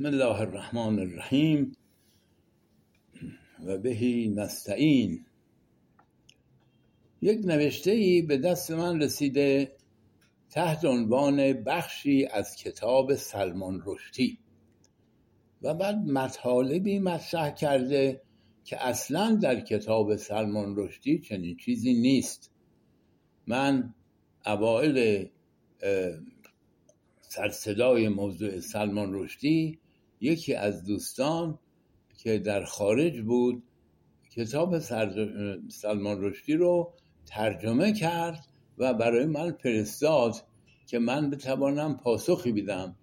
بسم الله الرحمن الرحیم و بهی نستعین. یک نوشته ای به دست من رسیده تحت عنوان بخشی از کتاب سلمان رشدی. و بعد مطالبی مطرح کرده که اصلا در کتاب سلمان رشدی چنین چیزی نیست. من اوائل سرصدای موضوع سلمان رشدی یکی از دوستان که در خارج بود کتاب سلمان رشدی رو ترجمه کرد و برای من فرستاد که من بتوانم پاسخی بدم.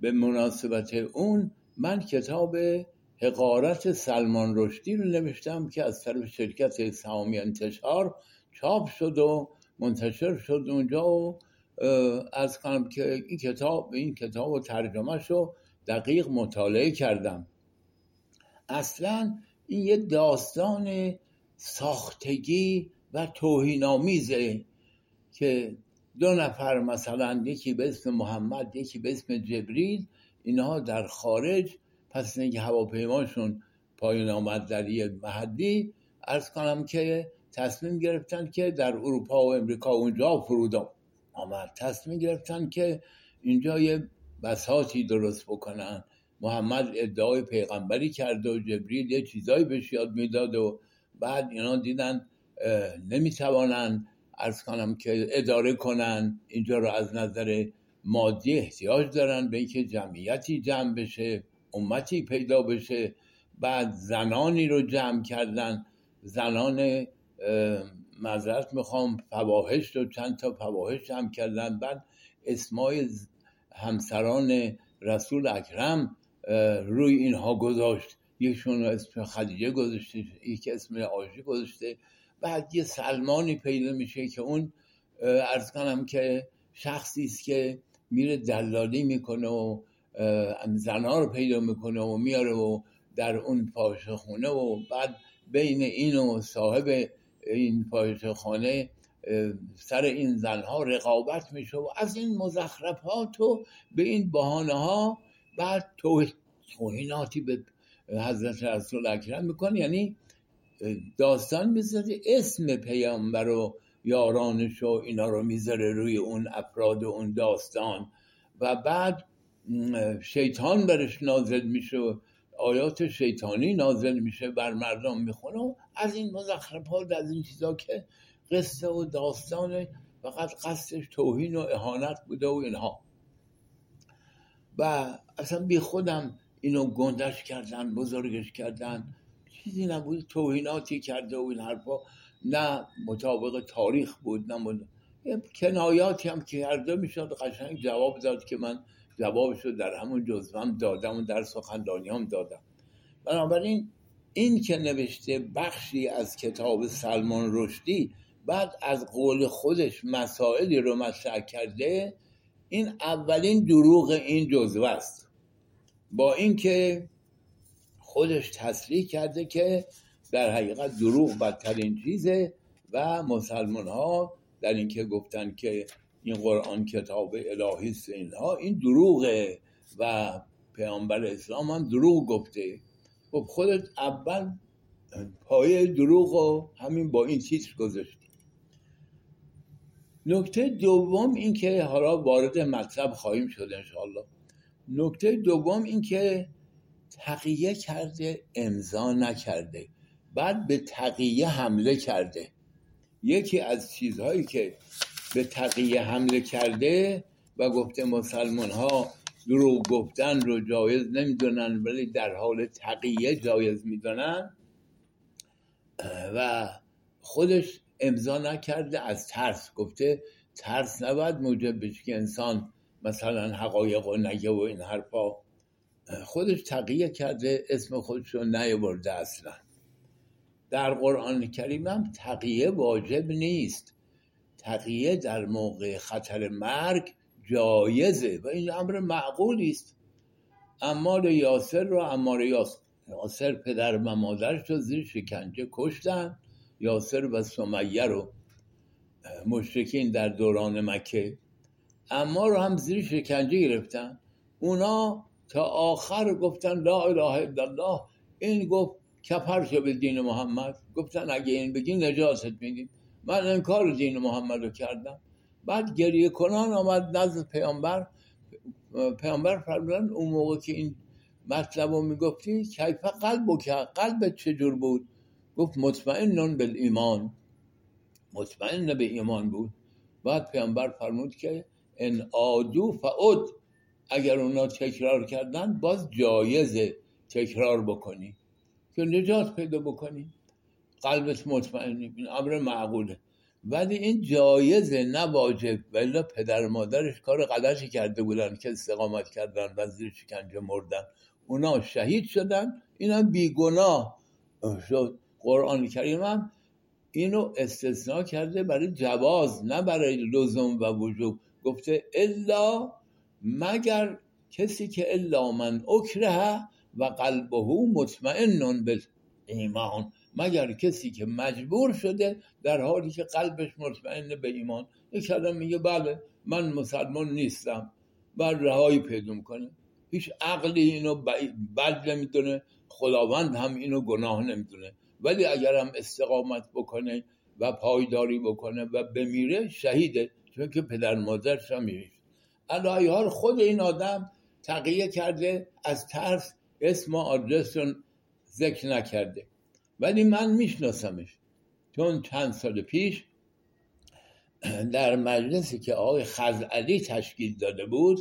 به مناسبت اون من کتاب حقارت سلمان رشدی رو نوشتم که از طرف شرکت سهامی انتشار چاپ شد و منتشر شد اونجا و از کنم که این کتاب این کتاب و ترجمه رو دقیق مطالعه کردم. اصلا این یه داستان ساختگی و توهینآمیزه که دو نفر مثلا یکی به اسم محمد یکی به اسم جبریل اینها در خارج پس اینکه هواپیماشون پایین آمد در یه محدی ارز کنم که تصمیم گرفتن که در اروپا و امریکا اونجا فرود آمد تصمیم گرفتن که اینجا یه بساتی درست بکنن. محمد ادعای پیغمبری کرد و جبریل یه چیزایی بهش یاد می‌داد و بعد اینا دیدن نمی‌توانن ارز کنم که اداره کنن. اینجا رو از نظر مادی احتیاج دارن به اینکه جمعیتی جمع بشه امتی پیدا بشه. بعد زنانی رو جمع کردن. زنان مذرت می‌خوام فواهش رو چند تا فواهش جمع کردن. بعد اسمای همسران رسول اکرم روی اینها گذاشت. یکشون اسم خدیجه گذاشته یکی اسم آشی گذاشته. بعد یه سلمانی پیدا میشه که اون ارز کنم که شخصی است که میره دلالی می‌کنه و زنها رو پیدا می‌کنه و میاره و در اون پاشه خونه و بعد بین این و صاحب این پاشه خانه سر این زنها رقابت میشه و از این مزخرفات و به این بحانه ها بعد توهیناتی به حضرت رسول اکرم می‌کنه یعنی داستان می‌ذاره اسم پیامبر و یارانش و اینا رو می‌ذاره روی اون افراد و اون داستان و بعد شیطان برش نازل میشه آیات شیطانی نازل میشه بر مردم می‌خونه از این مزخرفات از این چیزا که قصه و داستان فقط قصدش توهین و اهانت بوده و اینها. و اصلا بی خودم اینو گندش کردن بزرگش کردن. چیزی نبود توهیناتی کرده و این حرفا. نه مطابق تاریخ بود نه مد... کنایاتی هم که کرده می‌شد قشنگ جواب داد که من جوابش رو در همون جزوم دادم و در سخندانی هم دادم. بنابراین این که نوشته بخشی از کتاب سلمان رشدی بعد از قول خودش مسائلی رو مطرح کرده این اولین دروغ این جزوه است. با اینکه خودش تصریح کرده که در حقیقت دروغ بدترین چیزه و مسلمان ها در اینکه گفتن که این قرآن کتاب الهی است اینها این دروغه و پیامبر اسلام هم دروغ گفته. خب خودت اول پایه دروغ و همین با این تیتر گذاشتی. نکته دوم این که حالا وارد مطلب خواهیم شد انشاءالله. نکته دوم این که تقیه کرده امضا نکرده. بعد به تقیه حمله کرده. یکی از چیزهایی که به تقیه حمله کرده و گفته مسلمان ها دروغ گفتن رو جایز نمی‌دونن ولی در حال تقیه جایز می‌دونن و خودش امضا نکرده از ترس گفته ترس نباید موجب بشه که انسان مثلا حقایق و نگه و این حرفا. خودش تقیه کرده اسم خودش رو نیاورده اصلا. در قرآن کریم هم تقیه واجب نیست. تقیه در موقع خطر مرگ جایزه و این امر معقولی است. امار یاسر رو امار یاسر پدر و مادرش رو زیر شکنجه کشتن. یاسر و سمیه رو مشرکین در دوران مکه اما رو هم زیر شکنجه گرفتن. اونا تا آخر گفتن لا اله الا الله. این گفت کفر شو به دین محمد. گفتن اگه این بگی نجاست میدیم من انکار دین محمد رو کردم. بعد گریه کنان آمد نزد پیامبر. پیامبر فرمودن اون موقع که این مطلب رو می‌گفتی کیف قلب که قلبت چجور بود؟ گفت مطمئن به ایمان مطمئن به ایمان بود. بعد پیامبر فرمود که ان آدو فعود اگر اونا تکرار کردن باز جایزه تکرار بکنی. که نجات پیدا بکنی. قلبت مطمئنی این امر معقوله. ولی این جایزه نه واجب. ولی پدر مادرش کار غلطی کرده بودن که استقامت کردن و زیر شکنجه مردن. اونا شهید شدن. اینا بیگناه شد. قرآن کریم هم اینو استثناء کرده برای جواز نه برای لزوم و وجوب. گفته الا مگر کسی که الا من اکره و قلبه مطمئن به ایمان مگر کسی که مجبور شده در حالی که قلبش مطمئن به ایمان. یک آدم میگه بله من مسلمان نیستم. و رهایی پیدا کنه هیچ عقلی اینو بد نمی‌دونه. خداوند هم اینو گناه نمی‌دونه. ولی اگر هم استقامت بکنه و پایداری بکنه و بمیره شهیده. چون که پدر مادرش هم میره حال خود این آدم تقیه کرده از ترس اسم و آدرسون ذکر نکرده. ولی من میشناسمش. چون چند سال پیش در مجلسی که آقای خزعلی تشکیل داده بود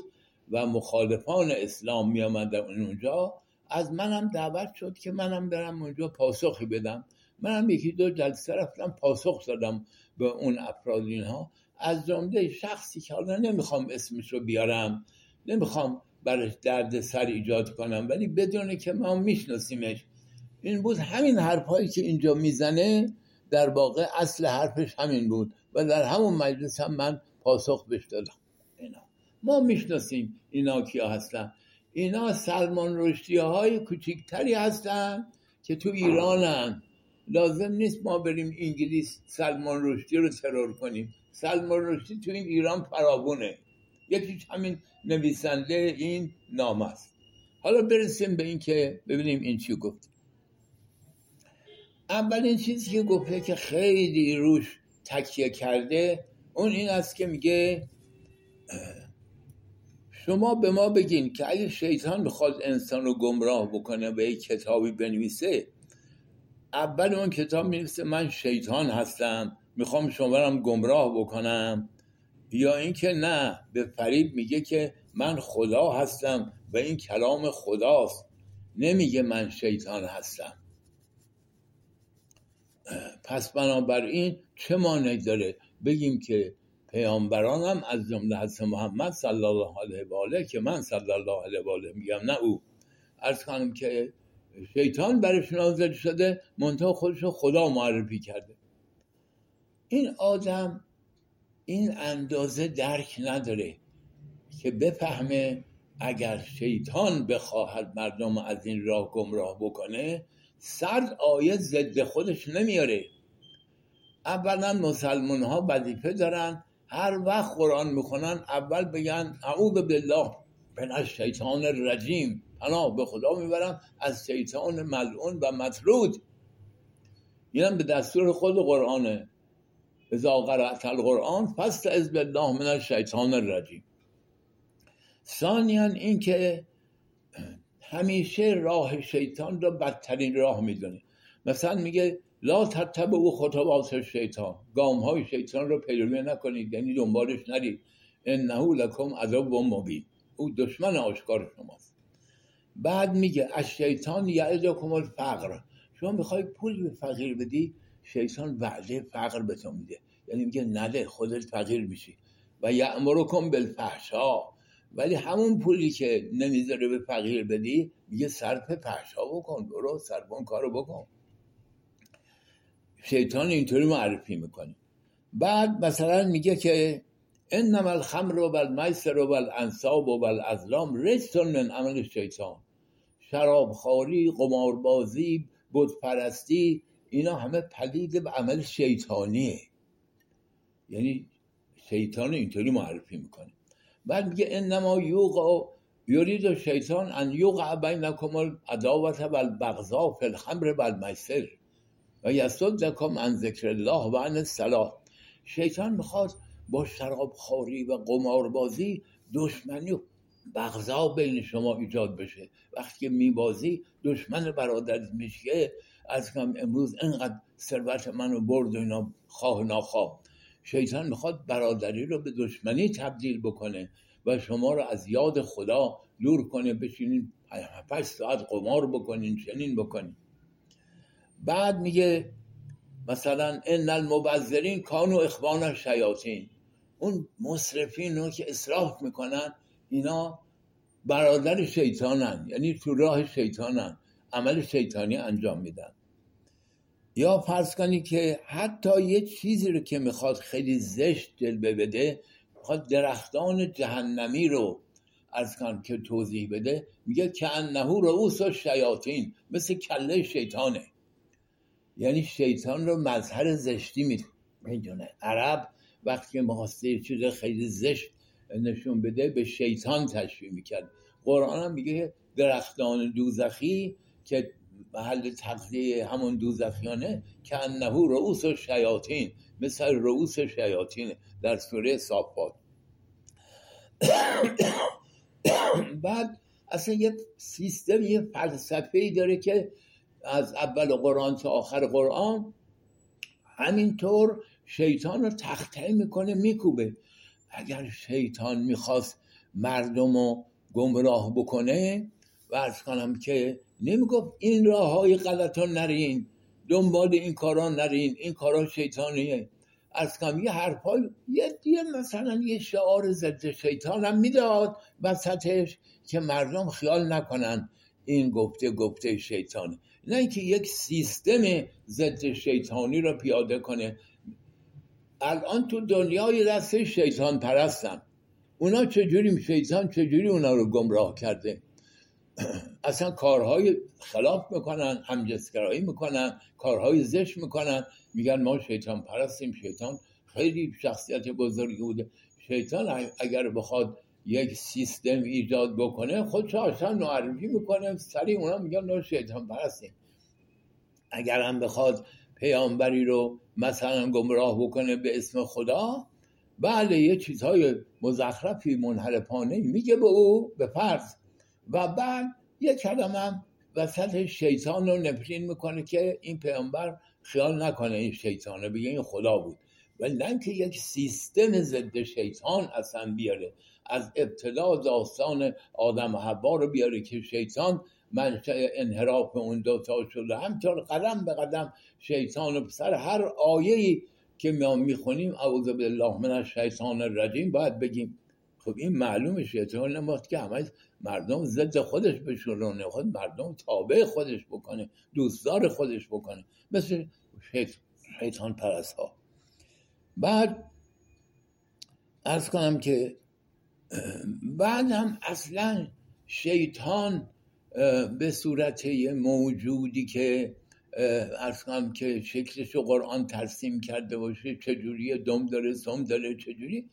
و مخالفان اسلام می اونجا از منم دعوت شد که منم برم اونجا پاسخی بدم. منم یکی دو جلسه رفتم پاسخ دادم به اون افراد اینها. از جمله شخصی که حالا نمی‌خوام اسمش رو بیارم نمی‌خوام برش درد سر ایجاد کنم ولی بدونه که ما میشناسیمش. این بود همین حرفهایی که اینجا می‌زنه در واقع اصل حرفش همین بود و در همون مجلس هم من پاسخ بهش دادم. اینا. ما می‌شناسیم اینا کیا هستن. اینا سلمان رشدی های کوچکتری هستن که تو ایرانن. لازم نیست ما بریم انگلیس سلمان رشدی رو ترور کنیم. سلمان رشدی تو این ایران فراوونه. یکیش همین نویسنده این نام است. حالا برسیم به این که ببینیم این چی گفت. اولین چیزی که گفته که خیلی روش تکیه کرده اون این است که میگه شما به ما بگین که اگه شیطان می‌خواد انسان رو گمراه بکنه به یک کتابی بنویسه اول اون کتاب می‌نویسه من شیطان هستم می‌خوام شما رو گمراه بکنم. یا اینکه نه به فریب میگه که من خدا هستم و این کلام خداست. نمیگه من شیطان هستم. پس بنابراین چه مانع داره بگیم که پیامبران هم از جمله حضرت محمد صلی الله علیه و آله که من صلی الله علیه و آله میگم نه او. ارز کنم که شیطان برش نازل شده منتها خودش خدا معرفی کرده. این آدم این اندازه درک نداره که بفهمه اگر شیطان بخواهد مردم از این راه گمراه بکنه صد آیه ضد خودش نمیاره. اولا مسلمان ها وظیفه دارن هر وقت قرآن می‌خونن اول بگن اعوذ بالله من الشیطان الرجیم. پناه به خدا می‌برم از شیطان ملعون و مطرود. اینم به دستور خود قرآنه. اذا قرأت القرآن از بالله من الشیطان الرجیم. ثانیا اینکه همیشه راه شیطان را بدترین راه می‌دونه مثلا میگه لا تتبع او خطوات شیطان. گام های شیطان رو پیروی نکنید یعنی دنبالش نرید. انه لکم عذاب و مبین. او دشمن آشکار شماست. بعد میگه از شیطان یعدکم الفقر. شما می‌خوای پول به فقیر بدی شیطان وعده فقر به تو میده. یعنی میگه نده خودت فقیر میشی. و یعمرکم بالفحشا ولی همون پولی که نمی‌ذاره به فقیر بدی میگه صرف فحشا بکن برو صرف اون کارو بکن. شیطان اینطوری معرفی می‌کنه. بعد مثلا میگه که انما الخمر و المیسر و الانصاب و الازلام رجسون من عمل شیطان. شرابخواری قماربازی بودپرستی اینا همه پلید به عمل شیطانیه. یعنی شیطان اینطوری معرفی می‌کنه. بعد میگه انما یوقا یرید شیطان ان یوقع بینکم العداوت و البغضا فی الخمر و و یصدکم عن ذکر الله و عن الصلاه شیطان می‌خواد با شراب خوری و قماربازی دشمنی و بغضا بین شما ایجاد بشه. وقتی که میبازی دشمن برادرت میشه. از کم امروز انقدر ثروت منو برد و اینا خواه ناخواه. شیطان می‌خواد برادری رو به دشمنی تبدیل بکنه و شما رو از یاد خدا دور کنه بشینین پنج ساعت قمار بکنین چنین بکنین. بعد میگه مثلا ان المبذرین کانو اخوان شیاطین اون مصرفین رو که اصراف می‌کنن اینا برادر شیطانن. یعنی تو راه شیطانن. عمل شیطانی انجام میدن. یا فرض کنی که حتی یه چیزی رو که می‌خواد خیلی زشت جلوه بده می‌خواد درختان جهنمی رو از کن که توضیح بده میگه که انهو رؤوس و شیاطین مثل کله شیطانه. یعنی شیطان رو مظهر زشتی می‌دونه. عرب وقتی که چیز خیلی زشت نشون بده به شیطان تشبیه می‌کرد. قرآن هم میگه درختان دوزخی که محل تغذیه همون دوزخیانه که انهو رؤوس و شیاطین. مثل رؤوس شیاطین در سوره صافات. بعد اصلا یه سیستم یه فلسفه ای داره که از اول قرآن تا آخر قرآن همینطور شیطان رو تخته می‌کنه میکوبه. اگر شیطان می‌خواست مردم رو گمراه بکنه و ارز کنم که نمی‌گفت این راه های غلط نرین دنبال این کارا نرین این کارا شیطانیه. از کم یه حرفای یه دیگه مثلا یه شعار ضد شیطان هم می‌داد وسطش که مردم خیال نکنن این گفته گفته شیطانه. نه اینکه یک سیستم ضد شیطانی رو پیاده کنه. الان تو دنیای دست شیطان پرستن. اونا چجوری شیطان چجوری اونا رو گمراه کرده؟ اصلا کارهای خلاف می‌کنن همجنسگرایی می‌کنن کارهای زشت می‌کنن. میگن ما شیطان پرستیم شیطان خیلی شخصیت بزرگی بوده. شیطان اگر بخواد یک سیستم ایجاد بکنه خودش اصلا معرفی می‌کنه سریع اونا میگن ما شیطان پرستیم. اگر هم بخواد پیامبری رو مثلا گمراه بکنه به اسم خدا بله یه چیزهای مزخرفی منحرفانه میگه به او به فرض. و بعد یه کلمه هم وسط شیطان رو نفرین می‌کنه که این پیامبر خیال نکنه این شیطانه بگه این خدا بود. ولی نه که یک سیستم ضد شیطان اصلا بیاره. از ابتدا داستان آدم و حوا رو بیاره که شیطان منشأ انحراف اون دوتا شده همطور قدم به قدم شیطان سر هر آیه‌ای که ما می‌خونیم اعوذ بالله من الشیطان الرجیم باید بگیم خب این معلومه شیطان نماست که همه مردم ضد خودش بشورونه خود مردم تابع خودش بکنه دوستدار خودش بکنه. مثل شیطان پرست ها بعد ارز کنم که بعد هم اصلا شیطان به صورت موجودی که ارز کنم که شکلش قرآن ترسیم کرده باشه چجوری دم داره سم داره چجوری؟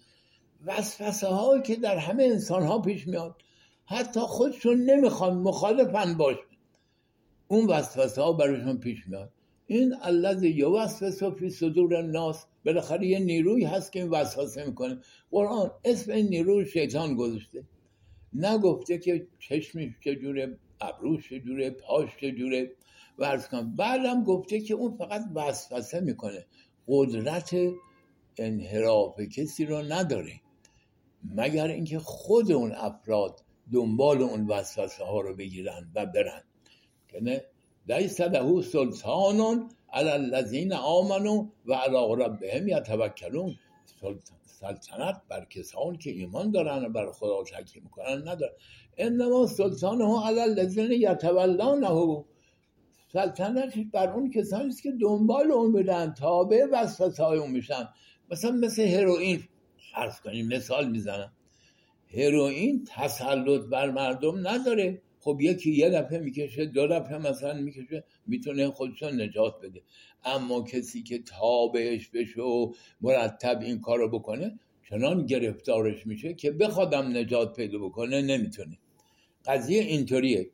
وسوسه هایی که در همه انسان ها پیش میاد. حتی خودشون نمی‌خوان مخالفن باش. اون وسوسه ها براشون پیش میاد. این الذی یوسوس فی صدور الناس. بالاخره یه نیروی هست که این وسوسه می‌کنه. قرآن اسم این نیروی شیطان گذاشته. نگفته که چشمش چجوره ابروش چجوره پاش چجوره ورز کن بعدم گفته که اون فقط وسوسه می‌کنه. قدرت انحراف کسی رو نداره. مگر اینکه خود اون افراد دنبال اون وسوسه ها رو بگیرن و برن. که نه لیس له سلطان علی الذین آمنوا و علی ربهم یتوکلون. سلطنت بر کسانی که ایمان دارن و بر خدا تکیه می‌کنن ندارن. انما سلطانه علی الذین یتولونه. سلطنت بر اون کسانی که دنبال اون بدن تابع وسوسه های اون میشن. مثلا مثل هروئین فرض کنیم مثال می‌زنم. هروئین تسلط بر مردم نداره. خب یکی یه دفعه می‌کشه دو دفعه مثلا می‌کشه می‌تونه خودشون نجات بده. اما کسی که تابعش بشه و مرتب این کارو بکنه چنان گرفتارش میشه که بخوادم نجات پیدا بکنه نمی‌تونه. قضیه اینطوریه.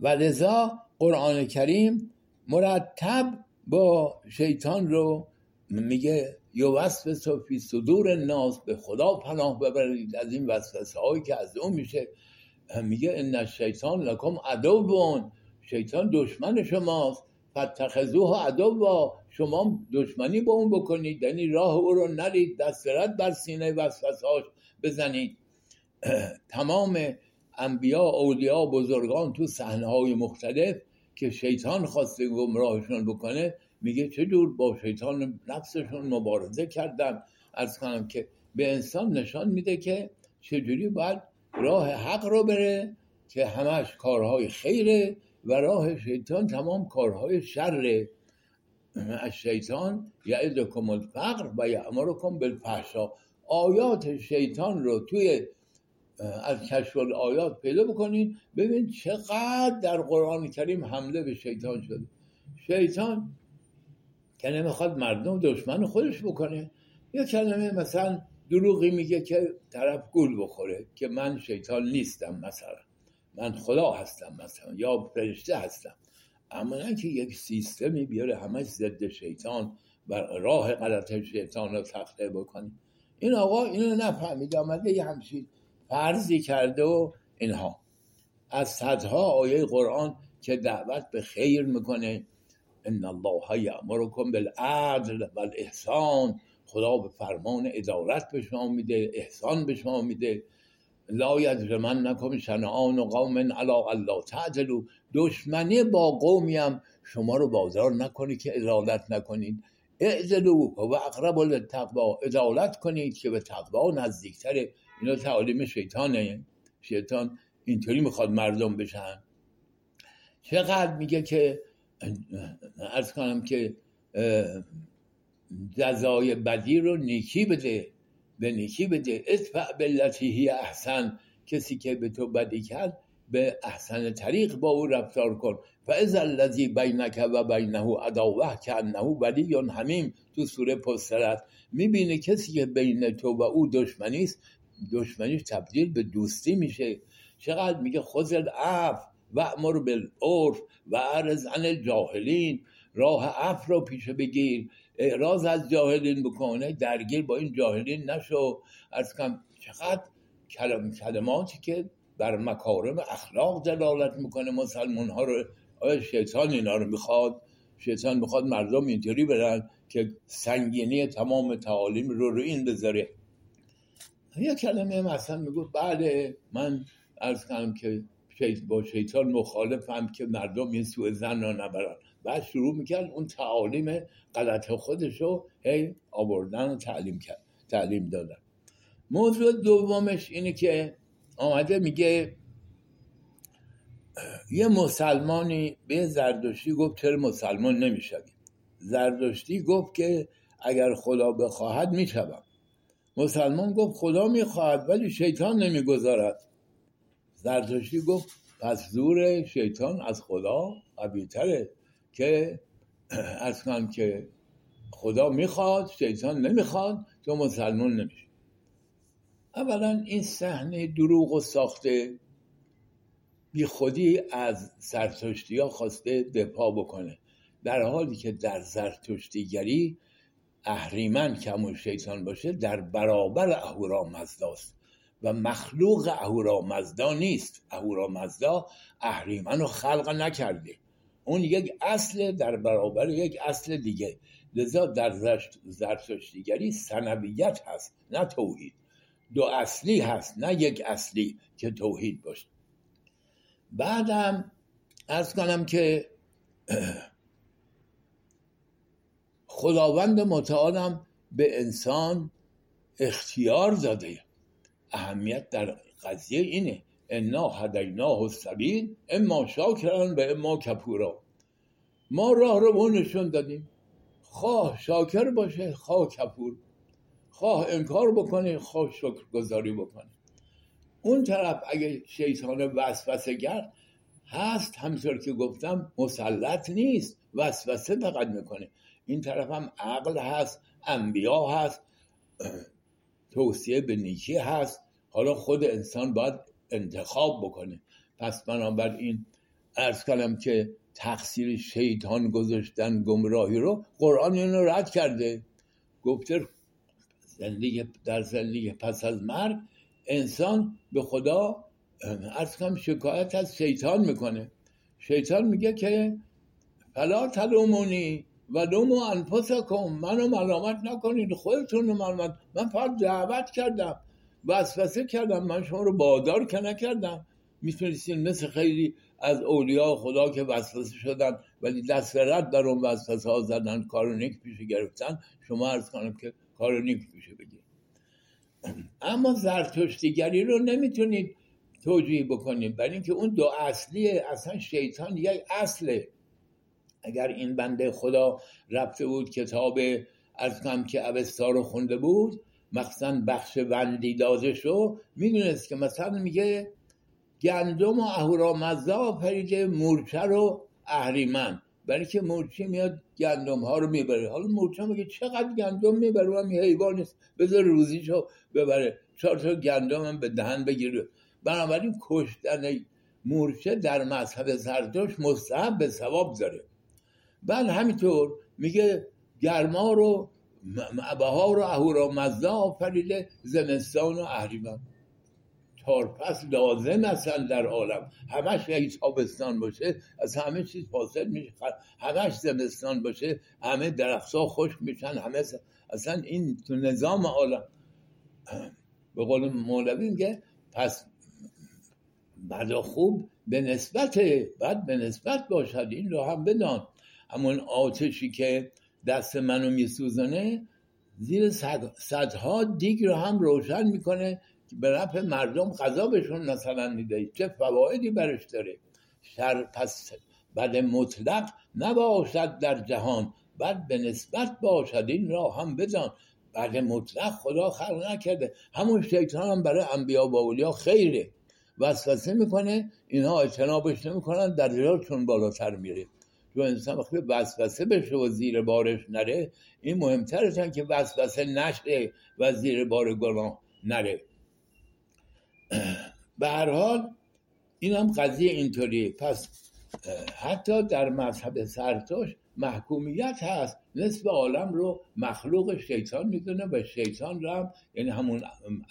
و لذا قرآن کریم مرتب با شیطان رو میگه یو وسوس فی صدور الناس به خدا پناه ببرید. از این وسوسه هایی که از اون میشه میگه ان شیطان لکم عدوون شیطان دشمن شماست. فتخذوه عدوا شما دشمنی با اون بکنید. یعنی راه او رو نرید. دست رد بر سینه وسوسهاش بزنید. تمام انبیا اولیا بزرگان تو صحنه های مختلف که شیطان خواسته گمراهشون بکنه میگه چه جور با شیطان نفسشون مبارزه کردن. از کنم که به انسان نشان میده که چجوری باید راه حق رو بره که همش کارهای خیره و راه شیطان تمام کارهای شره. از شیطان یعدکم الفقر و یعمرکم بالفحشا آیات شیطان رو توی از کشف آیات پیدا بکنین ببین چقدر در قرآن کریم حمله به شیطان شده. شیطان که نمی‌خواد مردم دشمن خودش بکنه. یا کلمه مثلا دروغی میگه که طرف گول بخوره که من شیطان نیستم مثلا. من خدا هستم مثلا یا فرشته هستم. اما نه که یک سیستمی بیاره همش ضد شیطان و راه غلط شیطان رو تخته بکنی این آقا اینو نفهمید آمده یه همچین فرضی کرده و اینها. از صدها آیه قرآن که دعوت به خیر می‌کنه. ان الله یامرکم بالعدل والاحسان خدا به فرمان ادارت به شما میده احسان به شما میده. لا یجرمن نکن شنعان و قوم علا الله تعدلو دشمنی با قومی هم شما رو بازار نکنی که ادالت نکنید. اعدلو و اقرب للتقوا ادالت کنید که به تقوا نزدیکتره. اینا تعالیم شیطانه. شیطان اینطوری می‌خواد مردم بشن. چقدر میگه که ارز کنم که جزای بدی رو نیکی بده به نیکی بده. اتفع بلتی هی احسن. کسی که به تو بدی کرد به احسن طریق با او رفتار کن. و از الذی بینک و بینه عداوه که انه ولی همیم تو سوره پسترت می‌بینه کسی که بین تو و او دشمنی است دشمنیش تبدیل به دوستی میشه. چقدر میگه خزل اف و امر بالعرف و عرض عن الجاهلین. راه اف رو پیش بگیر. اعراض از جاهلین بکنه درگیر با این جاهلین نشو. از کم چقدر کلم کلماتی که بر مکارم اخلاق دلالت می‌کنه مسلمان ها رو آیا شیطان اینا رو می‌خواد؟ شیطان می‌خواد مردم اینطوری برن که سنگینی تمام تعالیم رو رو این بذاره. یه کلمه مثلا میگو بله من از کنم که با شیطان مخالفم که مردم این سوء زن رو نبرن. بعد شروع می‌کرد اون تعالیم غلط خودش رو هی آوردن و تعلیم کرد تعلیم دادن. موضوع دومش اینه که آمده میگه یه مسلمانی به زردشتی گفت چرا مسلمان نمی‌شوی؟ زردشتی گفت که اگر خدا بخواهد می‌شوم. مسلمان گفت خدا می‌خواهد ولی شیطان نمی‌گذارد. زردشتی گفت پس زور شیطان از خدا قویتره. که از کنم که خدا می‌خواد شیطان نمی‌خواد تو مسلمان نمیشه اولا این صحنه دروغ و ساخته بی خودی از زرتشتی ها خواسته دفاع بکنه. در حالی که در زرتشتیگری اهریمن که شیطان باشه در برابر اهورا مزداست و مخلوق اهورا مزدا نیست. اهورا مزدا اهریمن رو خلق نکرده. اون یک اصل در برابر یک اصل دیگه. لذا در زرتشتیگری سنویت هست نه توحید. دو اصلی هست نه یک اصلی که توحید باشه. بعدم از کنم که خداوند متعالم به انسان اختیار داده. اهمیت در قضیه اینه انا هدیناه السبیل اما شاکران و اما کپورا. ما راه رو به نشون دادیم. خواه شاکر باشه خواه کپور. خواه انکار بکنه خواه شکر گذاری بکنه. اون طرف اگه شیطان وسوسه گرد هست همطور که گفتم مسلط نیست وسوسه فقط می‌کنه. این طرف هم عقل هست انبیا هست توصیه به نیکی هست. حالا خود انسان باید انتخاب بکنه. پس بنابراین ارز کنم که تقصیر شیطان گذاشتن گمراهی رو قرآن اینو رد کرده. گفته زندگی در زندگی پس از مرگ انسان به خدا ارز کنم شکایت از شیطان می‌کنه. شیطان میگه که فلا تلومونی و دومو انفسکم منو ملامت نکنید خودتون رو ملامت من فقط دعوت کردم. وسوسه کردم من شما رو بادار که نکردم. می‌تونستین مثل خیلی از اولیاء خدا که وسوسه شدن ولی دست رد در اون وسوسه ها زدن کار نیک پیش گرفتن. شما ارز کنم که کار نیک پیش بگید اما زرتشتیگری رو نمی‌تونید توجیه بکنید. برای اینکه اون دو اصلیه اصلا شیطان یک اصله اگر این بنده خدا رفته بود کتاب از کم که اوستا رو خونده بود مخصوصا بخش وندی داده شو می‌دونست که مثلا میگه گندم و اهورامزدا پریده مورچه رو اهریمن. برای که مورچه میاد گندم ها رو می‌بره. حالا مورچه میگه چقدر گندم می‌بره؟ من حیوان نیست. بذار روزیشو ببره. چهار تا گندم هم به دهن بگیره. بنابراین کشتن مورچه در مذهب زردوش مستحب به ثواب داره. بعد همینطور میگه گرما رو بهار و اهورا مزدا آفریده زمستان و اهریمن. تارپس لازم هستن در عالم. همش یک تابستان باشه از همه چیز فاصل میشه. همش زمستان باشه همه درختها خوش میشن همه اصلا این تو نظام عالم. به قول مولوی میگه پس بدا خوب به نسبت بعد به نسبت باشد این رو هم بدان. همون آتشی که دست منو میسوزنه زیر صدها دیگ رو هم روشن می‌کنه که به نفع مردم غذا بهشون مثلا میده. چه فوایدی برش داره؟ شر پس بد مطلق نباشد در جهان. بعد به نسبت باشد. این را هم بدان بعد مطلق خدا خلق نکرده. همون شیطان هم برای انبیا و اولیا خیره. وسوسه می‌کنه. اینها اجتنابش نمی‌کنن درجاتشون بالاتر میره. تو انسان وقتی وسوسه بشه و زیر بارش نره این مهمترشن که وسوسه نشه و زیر بار گناه نره. به هر حال این هم قضیه اینطوریه. پس حتی در مذهب سرتاش محکومیت هست. نصف عالم رو مخلوق شیطان می‌دونه و شیطان رو هم یعنی همون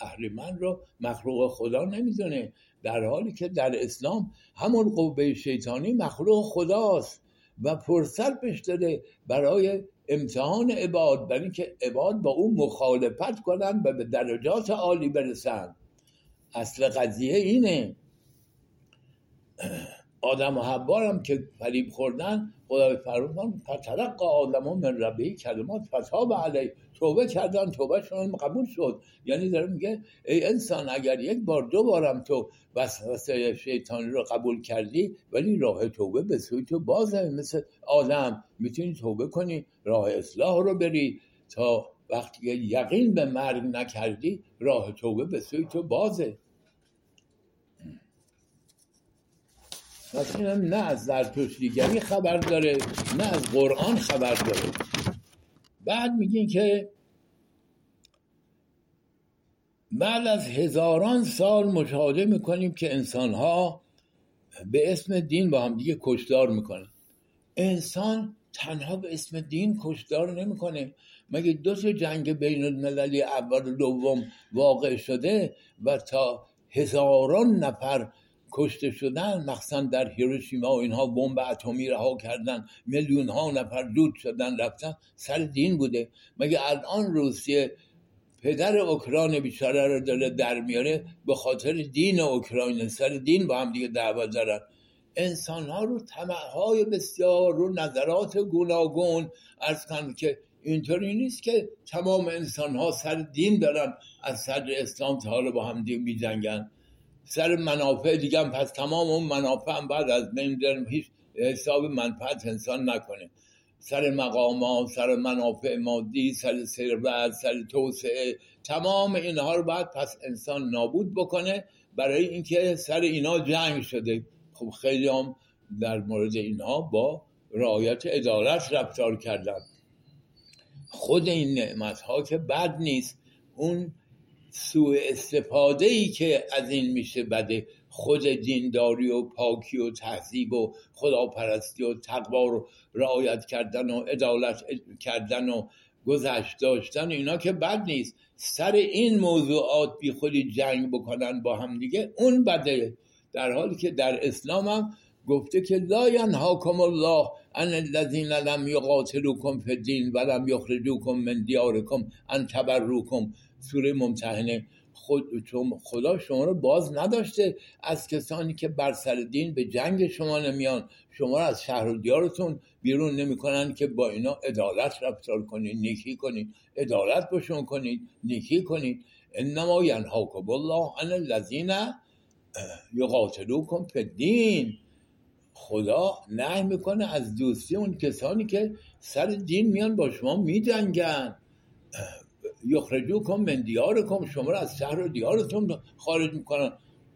اهریمن رو مخلوق خدا نمی‌دونه. در حالی که در اسلام همون قوه شیطانی مخلوق خداست. و فرصت بهش داده برای امتحان عباد برای اینکه عباد با اون مخالفت کنن و به درجات عالی برسن. اصل قضیه اینه. آدم و حبار هم که فریب خوردن خدای فرمان فتلق آدم ها من ربهی کلمات فتاب علی توبه کردن توبه شون قبول شد. یعنی داره میگه ای انسان اگر یک بار دو بارم تو وسوسه شیطانی رو قبول کردی ولی راه توبه به سوی تو بازه. مثل آدم می‌تونی توبه کنی راه اصلاح رو بری. تا وقتی یقین به مرگ نکردی راه توبه به سوی تو بازه. پس نه از زرتشتیگری خبر داره نه از قرآن خبر داره. بعد میگین که بعد از هزاران سال مشاهده می‌کنیم که انسان ها به اسم دین با هم دیگه کشدار می‌کنن. انسان تنها به اسم دین کشدار نمی‌کنه. مگه دو تا جنگ بین المللی اول و دوم واقع شده و تا هزاران نفر کشته شدن مخصوصا در هیروشیما و اینها بمب اتمی رها کردن میلیون ها نفر دود شدن رفتن سر دین بوده. مگه الان روسیه پدر اوکراین بیچاره رو داره در میاره؟ به خاطر دین اوکراین سر دین با هم دیگه دعوا دارن. انسان ها رو های بسیار رو نظرات گوناگون کنم که اینطوری نیست که تمام انسان ها سر دین دارن از سر اسلام تا حالا با هم دیگه می جنگن. سر منافع دیگه پس تمام اون منافع هم بعد از بین هیچ حساب منفعت انسان نکنه. سر مقامات سر منافع مادی سر ثروت سر توسعه تمام اینها رو باید پس انسان نابود بکنه برای اینکه سر اینا جنگ شده. خب خیلی هم در مورد اینها با رعایت عدالت رفتار کردن. خود این نعمت ها که بد نیست اون سوء استفاده ای که از این میشه بده. خود دینداری و پاکی و تهذیب و خداپرستی و تقوا رو رعایت کردن و عدالت کردن و گذشت داشتن اینا که بد نیست. سر این موضوعات بی خودی جنگ بکنن با هم دیگه اون بده. در حالی که در اسلام هم گفته که لا ینهاکم الله ان الذین لم یقاتلوکم فی الدین و لم یخرجوکم من دیارکم ان تبروکم. سوره ممتحنه. خود خدا شما رو باز نداشته از کسانی که بر سر دین به جنگ شما نمیان. شما رو از شهر و دیارتون بیرون نمی‌کنن که با اینا عدالت رفتار کنید نیکی کنید. عدالت باشون کنید نیکی کنید. انما ینهاکم الله ان الذین یقاتلوکم فی الدین. خدا نه می‌کنه از دوستی اون کسانی که سر دین میان با شما میجنگن. یخرجوکم من دیارکم شما رو از شهر و دیارتون خارج می‌کنن.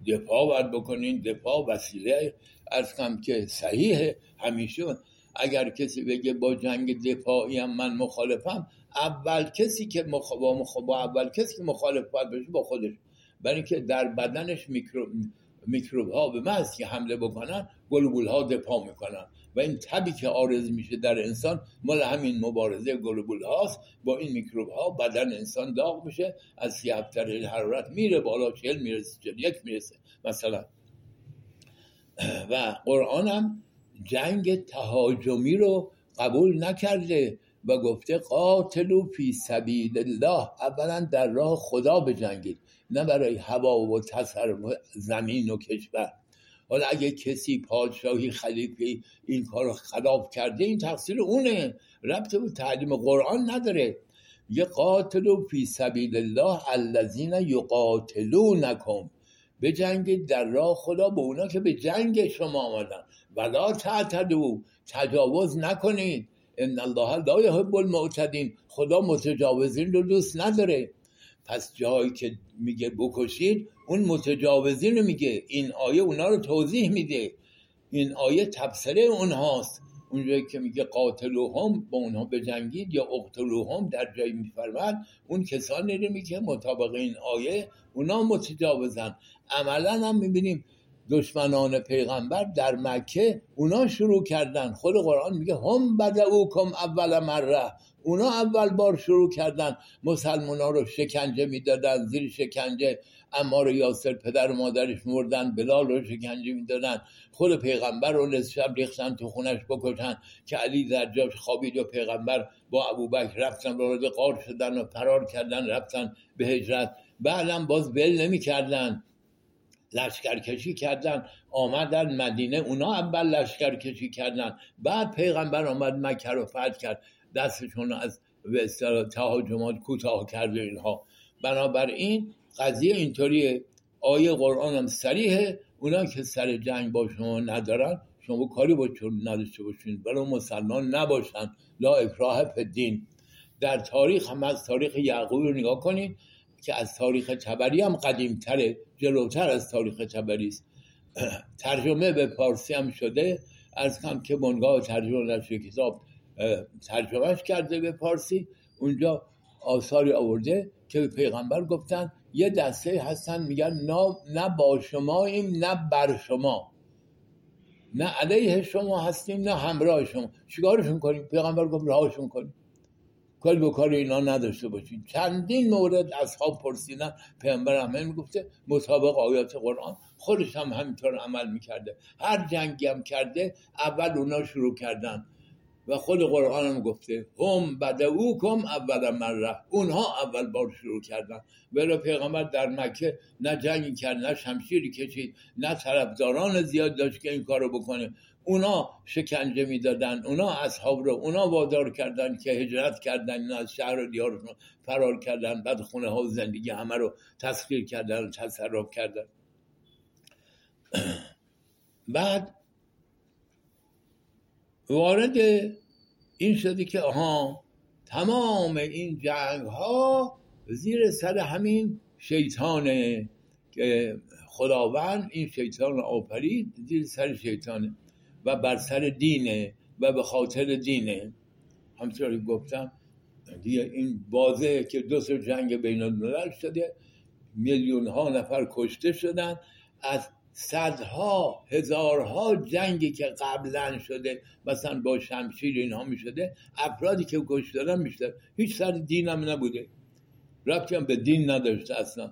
دفاع باید بکنین دفاع وسیله از کم که صحیحه همیشه. اگر کسی بگه با جنگ دفاعی هم من مخالفم اول کسی که مخ... با, مخ... اول کسی که مخالف باید بشه با خودش. برای اینکه در بدنش میکرو... میکروب ها به محض که حمله بکنن گلوبول ها دفاع می‌کنن. و این تبی که آرز میشه در انسان مال همین مبارزه گلوبول هاست. با این میکروب ها بدن انسان داغ میشه از سی حرارت میره بالا چهل می‌رسه چهل یک می‌رسه مثلا. و قرآن هم جنگ تهاجمی رو قبول نکرده و گفته قاتلو فی سبیل الله. اولا در راه خدا بجنگید نه برای هوا و تصرف زمین و کشور. حالا اگه کسی پادشاهی خلیفه این کار خلاف کرده این تقصیر اونه. ربط به تعلیم قرآن نداره. یه قاتل و فی سبیل الله الذین یقاتلونکم. بجنگید در راه خدا به اونا که به جنگ شما آمدن. ولا تعتدو تجاوز نکنید. ان الله لا یحب المعتدین. خدا متجاوزین رو دوست نداره. پس جایی که میگه بکشید اون متجاوزین رو میگه. این آیه اونا رو توضیح میده. این آیه تبصره اونهاست. اونجایی که میگه قاتلوهم با اونها بجنگید یا اقتلوهم در جایی میفرمد اون کسانی رو میگه مطابق این آیه اونا متجاوزن. عملا هم می‌بینیم دشمنان پیغمبر در مکه اونا شروع کردن. خود قرآن میگه هم بدعوکم اول مره. اونا اول بار شروع کردن. مسلمان ها رو شکنجه می‌دادن زیر شکنجه. امار یاسر پدر و مادرش مردن بلال رو شکنجه می‌دادن. خود پیغمبر رو نصف شب ریختن تو خونش بکشن که علی در جاش خوابید و پیغمبر با ابوبکر رفتن وارد قار شدن و فرار کردن رفتن به هجرت. بعدم باز ول نمی‌کردن. لشکرکشی کردن. آمدن مدینه اونا اول لشکرکشی کردن. بعد پیغمبر آمد مکه رو فتح کرد. دستشون از تهاجمات کوتاه کرده اینها. بنابراین قضیه اینطوریه. آیه قرآن هم سریحه اونا که سر جنگ با شما ندارن شما کاری با چون نداشته باشین. برای مسلمان نباشن. لا اکراه دین در تاریخ هم از تاریخ یعقوب رو نگاه کنید که از تاریخ تبری هم قدیمتره. جلوتر از تاریخ تبری است. ترجمه به پارسی هم شده. از کم که بنگاه ترجمه نشر کتاب ترجمهش کرده به پارسی اونجا آثاری آورده که به پیغمبر گفتن. یه دسته هستن میگن نه با شماییم نه بر شما. نه علیه شما هستیم نه همراه شما. چیکارشون کنیم؟ پیغمبر گفت راهشون کنیم. کاری به کار اینا نداشته باشیم چندین مورد اصحاب پرسیدن پیامبر هم می‌گفته مطابق آیات قرآن. خودش هم همینطور عمل می‌کرده. هر جنگی هم کرده اول اونا شروع کردن. و خود قرآن هم گفته هم بدعوکم اول مره. اونها اول بار شروع کردن. ولی پیغمبر در مکه نه جنگی کرد نه شمشیری کشید نه طرفداران زیاد داشت که این کارو بکنه. اونا شکنجه می‌دادن اونا اصحاب رو اونا وادار کردن که هجرت کردن اینا از شهر و دیارشون فرار کردن بعد خونه ها و زندگی همه رو تسخیر کردن و تصرف کردن. بعد وارد این شده که آها تمام این جنگ ها زیر سر همین شیطانه که خداوند این شیطان آفرید زیر سر شیطانه و بر سر دینه و به خاطر دینه همطور گفتم دیگه این بازه که دو سر جنگ بین الملل شده میلیون ها نفر کشته شدن از صدها هزارها جنگی که قبلا شده مثلا با شمشیر اینها می شده افرادی که کشته دادن میشته هیچ سر دین هم نبوده. ربطی به دین نداشته اصلا.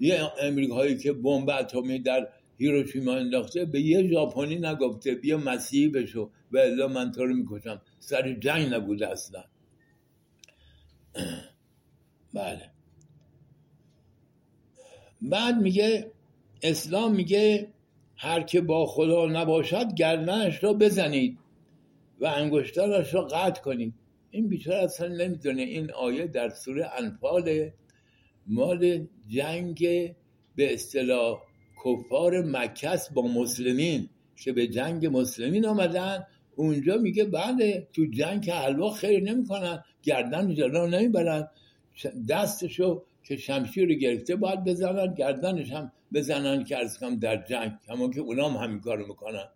یه امریکایی که بمب اتمی در هیروشیما انداخته به یه ژاپنی نگفته بیا مسیحی بشو. و الا من تو رو می‌کشم. سر جنگ نبوده اصلا. بله. بعد میگه اسلام میگه هر که با خدا نباشد گردنش را بزنید و انگشترش را قطع کنید. این بیچاره اصلا نمی‌دونه. این آیه در سوره انفال مال جنگ به اصطلاح کفار مکس با مسلمین که به جنگ مسلمین آمدن. اونجا میگه بله تو جنگ حلوا خیر نمی‌کنن گردن جلو نمی‌برن. دستشو که شمشیر رو گرفته باید بزنن گردنش هم بزنن که ارز کنم در جنگ. همون که اونام همین کارو می‌کنن.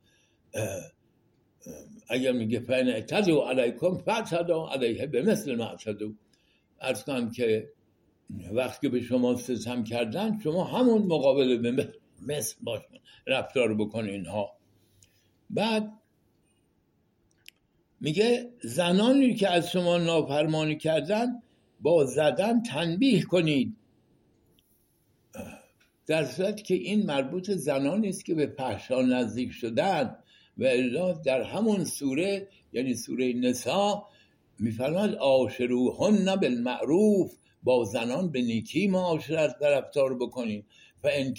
اگر میگه فین اعتدو علیکم فتدو علیه به مثل ما ارز کنم که وقتی به شما ستم کردن شما همون مقابل به مثل باش رفتار بکن اینها. بعد میگه زنانی که از شما نافرمانی کردن با زدن تنبیه کنید. در صورت که این مربوط زنانی است که به پهشان نزدیک شدن و الا در همون سوره یعنی سوره نسا میفرماد آشروهن بالمعروف با زنان به نیکی معاشرت رفتار بکنید و ان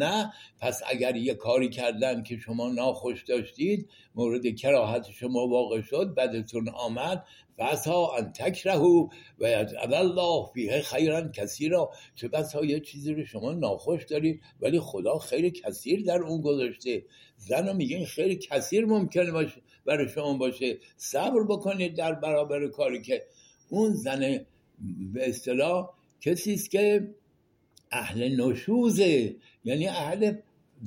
نه پس اگر یه کاری کردن که شما ناخوش داشتید مورد کراهت شما واقع شد بدتون آمد. فسا ان تکرهو و یجعل الله فیه خیرا کثیرا. چه بسا یه چیزی رو شما ناخوش دارید ولی خدا خیر کثیر در اون گذاشته. زن میگه این خیر کثیر ممکنه باشه برای شما باشه. صبر بکنید در برابر کاری که اون زن به اصطلاح کسی است که اهل نشوزه. یعنی اهل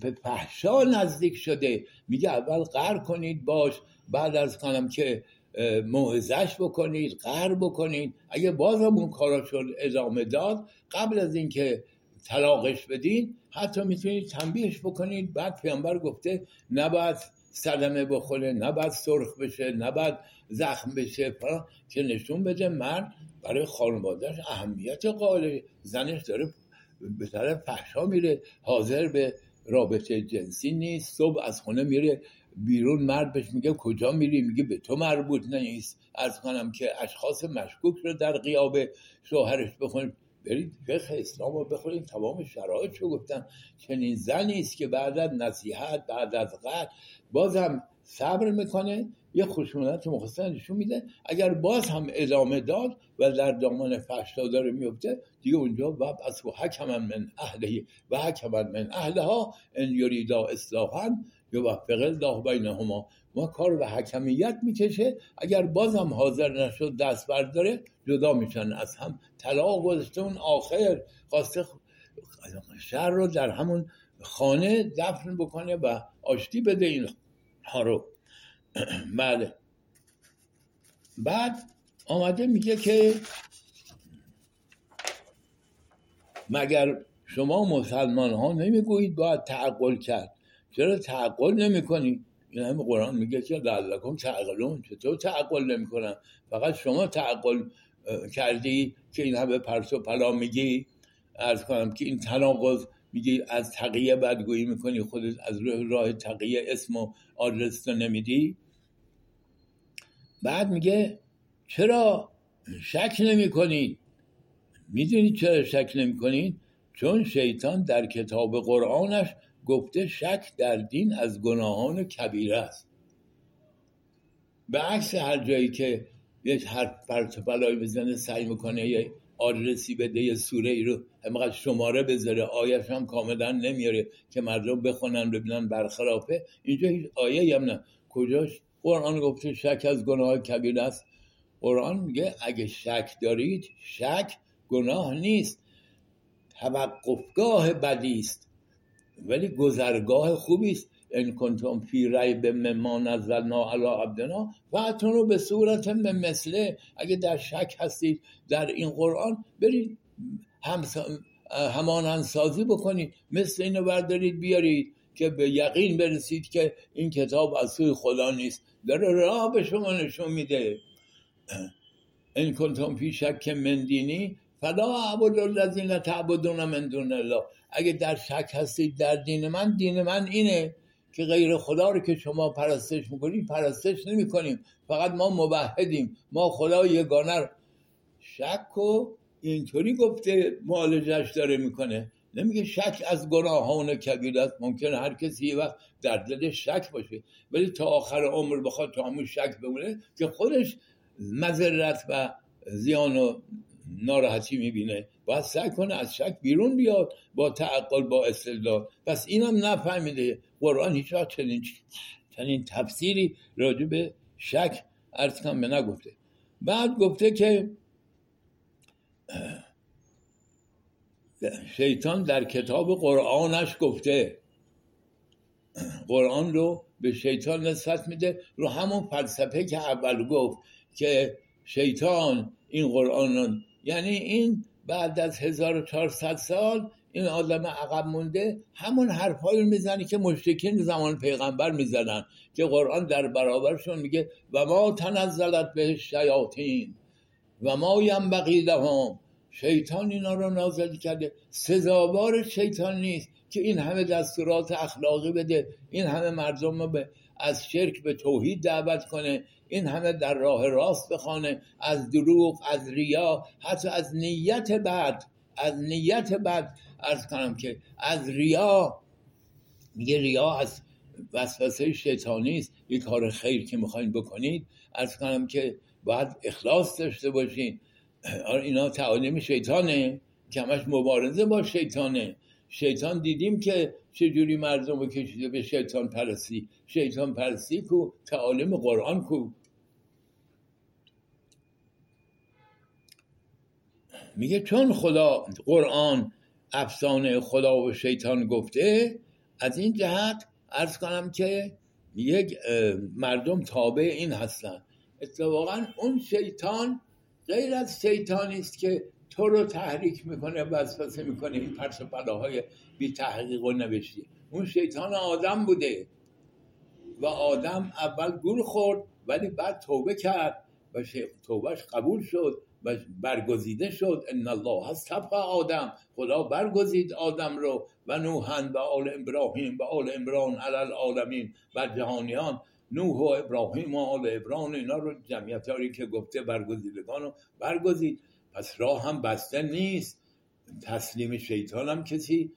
به فحشا نزدیک شده. میگه اول قر کنید باش بعد از کنم که موعظش بکنید قهر بکنید. اگه باز هم اون کاراشون ادامه داد قبل از اینکه طلاقش بدین حتی می‌تونید تنبیهش بکنید. بعد پیامبر گفته نباید صدمه بخوره نباید سرخ بشه نباید زخم بشه که نشون بده مرد برای خانوادهش اهمیت قائل زنش داره به طرف فحشا میره حاضر به رابطه جنسی نیست صبح از خونه میره بیرون مرد بهش میگه کجا میری؟ میگه به تو مربوط نیست. از کنم که اشخاص مشکوک رو در قیاب شوهرش بخونید برید فقه اسلام رو بخونید تمام شرایط رو گفتن چنین زنی است که بعد از نصیحت بعد از قتل بازم صبر می‌کنه. یه خشونت مخصوصا نشون میده. اگر باز هم ادامه داد و در دامان فحشا داره میفته دیگه اونجا و از حکما من اهله و حکما من اهلها ان یریدا اصلاحا یوفق الله بینهما. ما کار به حکمیت می‌کشه. اگر بازم حاضر نشد دست برداره جدا میشن از هم. طلاق گذاشته اون آخر. خواسته شهر رو در همون خانه دفن بکنه و آشتی بده این ها رو. بله. بعد آمده میگه که مگر شما مسلمان ها نمی‌گویید باید تعقل کرد؟ چرا تعقل نمی کنی؟ این همه قرآن میگه که لعلکم تعقلون. چطور تعقل نمی کنن فقط شما تعقل کردی که این همه پرس و پلا میگی؟ ارز کنم که این تناقض میگی از تقیه بدگویی می‌کنی خودت از راه تقیه اسم و آدرس نمیدی؟ بعد میگه چرا شک نمی کنید می‌دونید چرا شک نمی کنید چون شیطان در کتاب قرآنش گفته شک در دین از گناهان کبیره است. به عکس هر جایی که یک حرف پرت بلایی بزنه سعی می‌کنه یه آدرسی بده سوره ای رو همقدر شماره بذاره. آیش هم کاملا نمیاره که مردم بخونن ببینن برخلافه اینجا هیچ آیه هم نه. کجاش؟ قرآن گفته شک از گناه کبیر است. قرآن میگه اگه شک دارید شک گناه نیست. توقفگاه بدی است. ولی گذرگاه خوبی است. ان کنتم فی ریب مما نزلنا علی عبدنا رو به صورت مثله. اگه در شک هستید در این قرآن برید همانند سازی بکنید. مثل اینو بردارید بیارید که به یقین برسید که این کتاب از سوی خدا نیست. داره راه به شما نشون میده. این کنتم فی شک من دینی فلا عبد الذین تعبدون من دون الله. اگه در شک هستید در دین من دین من اینه. که غیر خدا رو که شما پرستش می‌کنید پرستش نمی‌کنیم. فقط ما مبهدیم ما خدا یگانه شک و اینطوری گفته معالجش داره می‌کنه. نمیگه شک از گناهان کبیر است. ممکنه هر کسی یه وقت در دل شک باشه. ولی تا آخر عمر بخواد تا همون شک بمونه که خودش مذرت و زیان و ناراحتی می‌بینه. باید سعی کنه از شک بیرون بیاد با تعقل با استدلال. پس اینم نفهمیده. قرآن هیچ وقت چنین چنین تفسیری راجع به شک ارز به نگفته. بعد گفته که شیطان در کتاب قرآنش گفته. قرآن رو به شیطان نسبت میده. رو همون فلسفه که اول گفت که شیطان این قرآن یعنی این بعد از 1400 سال این آدم عقب مونده همون حرفهایی می‌زنی که مشرکین زمان پیغمبر می‌زنن که قرآن در برابرشون میگه و ما تنزلت به شیاطین و ما ینبغی لهم. شیطان اینا رو نازل کرده. سزاوار شیطان نیست که این همه دستورات اخلاقی بده این همه مردم رو به از شرک به توحید دعوت کنه. این همه در راه راست بخوانه. از دروغ از ریا حتی از نیت بد از نیت بد ارز کنم که از ریا میگه ریا از وسوسه شیطانی است. یه کار خیر که می‌خواین بکنید. ارز کنم که باید اخلاص داشته باشین. آره، اینا تعالیم شیطانه. که همش مبارزه با شیطانه. شیطان دیدیم که چجوری مردم رو کشیده به شیطان پرستی؟ شیطان پرستی کو تعالیم قرآن کو. میگه چون خدا قرآن افسانه خدا و شیطان گفته از این جهت ارز کنم که یک مردم تابع این هستن. اتفاقا اون شیطان غیر از شیطانی است که تو رو تحریک می‌کنه وسوسه می‌کنه این پرس پلاهای بی تحقیق و نوشتی. اون شیطان آدم بوده. و آدم اول گول خورد ولی بعد توبه کرد و توبهش قبول شد و برگزیده شد. ان الله هست آدم. خدا برگزید آدم رو. و نوحن و آل ابراهیم و آل عمران علی العالمین. و جهانیان نوح و ابراهیم و آل ابراهیم اینا رو جمعیت که گفته برگزیدگان رو برگزید. پس راه هم بسته نیست. تسلیم شیطان هم کسی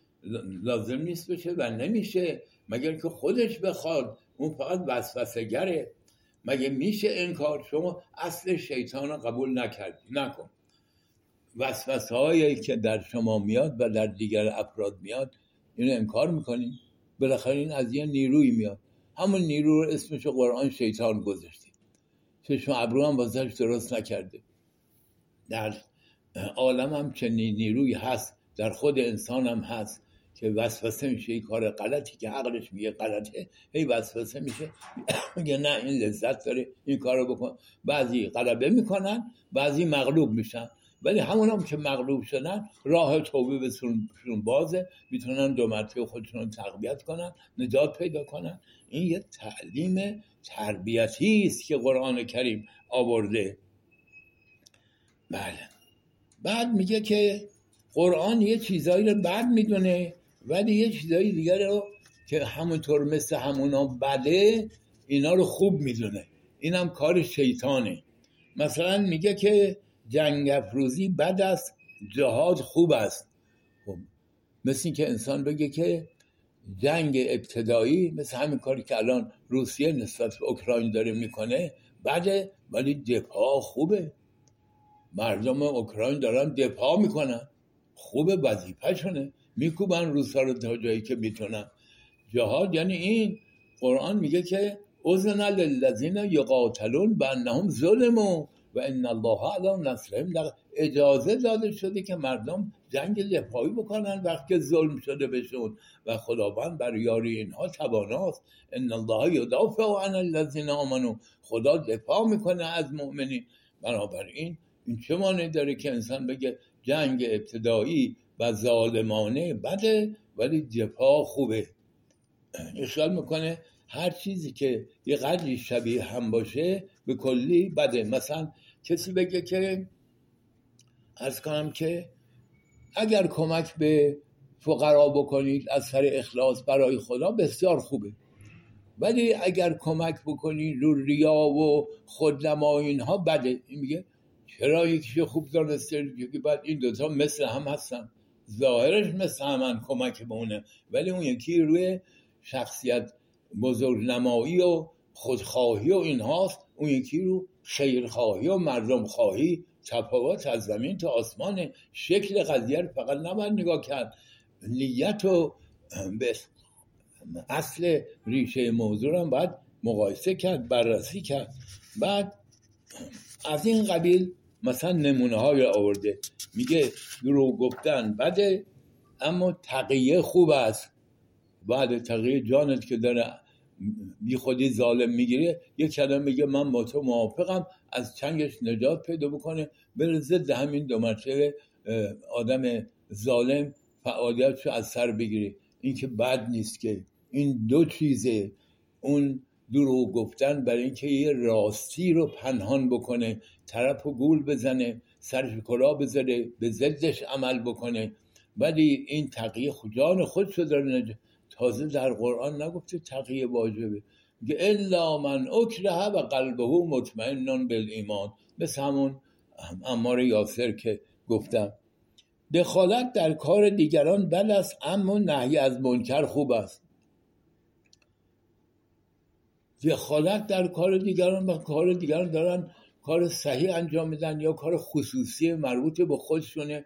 لازم نیست بشه و نمیشه. مگر که خودش بخواد. اون فقط وسوسه گره. مگه میشه انکار؟ شما اصل شیطان رو قبول نکردی. نکن. وسوسه هایی که در شما میاد و در دیگر افراد میاد اینو انکار می‌کنین بالاخره این از یه نیروی میاد. همون نیرو رو اسمش قرآن شیطان گذاشته. چشم ابرو هم بازش درست نکرده. در عالم هم چنین نیروی هست در خود انسان هم هست که وسوسه میشه این کار غلطی که عقلش میگه غلطه. هی وسوسه میشه. میگه نه این لذت داره این کار رو بکن. بعضی غلبه می‌کنن بعضی مغلوب میشن. ولی همون هم که مغلوب شدن راه توبه بهشون بازه. می‌تونن دو مرتبه خودشون تقویت کنن نجات پیدا کنن. این یه تعلیم تربیتی است که قرآن کریم آورده. بله. بعد میگه که قرآن یه چیزایی رو بد می‌دونه ولی یه چیزایی دیگر رو که همونطور مثل همونا بده اینا رو خوب می‌دونه. اینم کار شیطانه. مثلا میگه که جنگ افروزی بد است جهاد خوب است. خب مثل که انسان بگه که جنگ ابتدایی مثل همین کاری که الان روسیه نسبت به اوکراین داره می‌کنه بده ولی دفاع خوبه. مردم اوکراین دارن دفاع می‌کنن. خوبه وظیفه شونه میکوبن روسا رو تا جایی که می‌تونن. جهاد یعنی این. قرآن میگه که اذن للذین یقاتلون بانهم ظلموا و ان الله علی نصرهم. اجازه داده شده که مردم جنگ دفاعی بکنن وقتی ظلم شده بهشون. و خداوند بر یاری اینها تواناست. ان الله یدافع عن الذین آمنوا. خدا دفاع می‌کنه از مؤمنین. بنابراین این چه مانعی داره که انسان بگه جنگ ابتدایی و ظالمانه بده ولی دفاع خوبه. اشغال می‌کنه هر چیزی که یه قدری شبیه هم باشه به کلی بده. مثلا کسی بگه که از کنم که اگر کمک به فقرا بکنید از سر اخلاص برای خدا بسیار خوبه. ولی اگر کمک بکنید رو ریا و خودنما اینها بده. این میگه چرا یکیش خوب دانسته که بعد این دوتا مثل هم هستن. ظاهرش مثل همان کمک به ولی اون یکی روی شخصیت بزرگ نمایی و خودخواهی و اینهاست. اون یکی رو خیرخواهی و مردم خواهی تفاوت از زمین تا آسمان. شکل قضیه فقط نباید نگاه کرد. نیت و به اصل ریشه موضوع رو باید مقایسه کرد بررسی کرد. بعد از این قبیل مثلا نمونه های آورده. میگه درو گفتن بده اما تقیه خوب است. بعد تقیه جانت که داره بی خودی ظالم می‌گیره یه کلمه میگه من با تو موافقم از چنگش نجات پیدا بکنه بره ضد همین دو مرتبه آدم ظالم فعالیتشو از سر بگیره. این که بد نیست که این دو چیزه. اون دروغ گفتن برای اینکه یه راستی رو پنهان بکنه. طرف و گول بزنه سرش کلا بذاره به ضدش عمل بکنه. ولی این تقیه جان خودشو داره تازه در قرآن نگفته تقیه واجبه. الا من اکره و قلبه مطمئنان بالایمان. مثل همون امار یاسر که گفتم. دخالت در کار دیگران بد است اما نهی از منکر خوب است. دخالت در کار دیگران و کار دیگران دارن کار صحیح انجام میدن یا کار خصوصی مربوط به خودشونه؟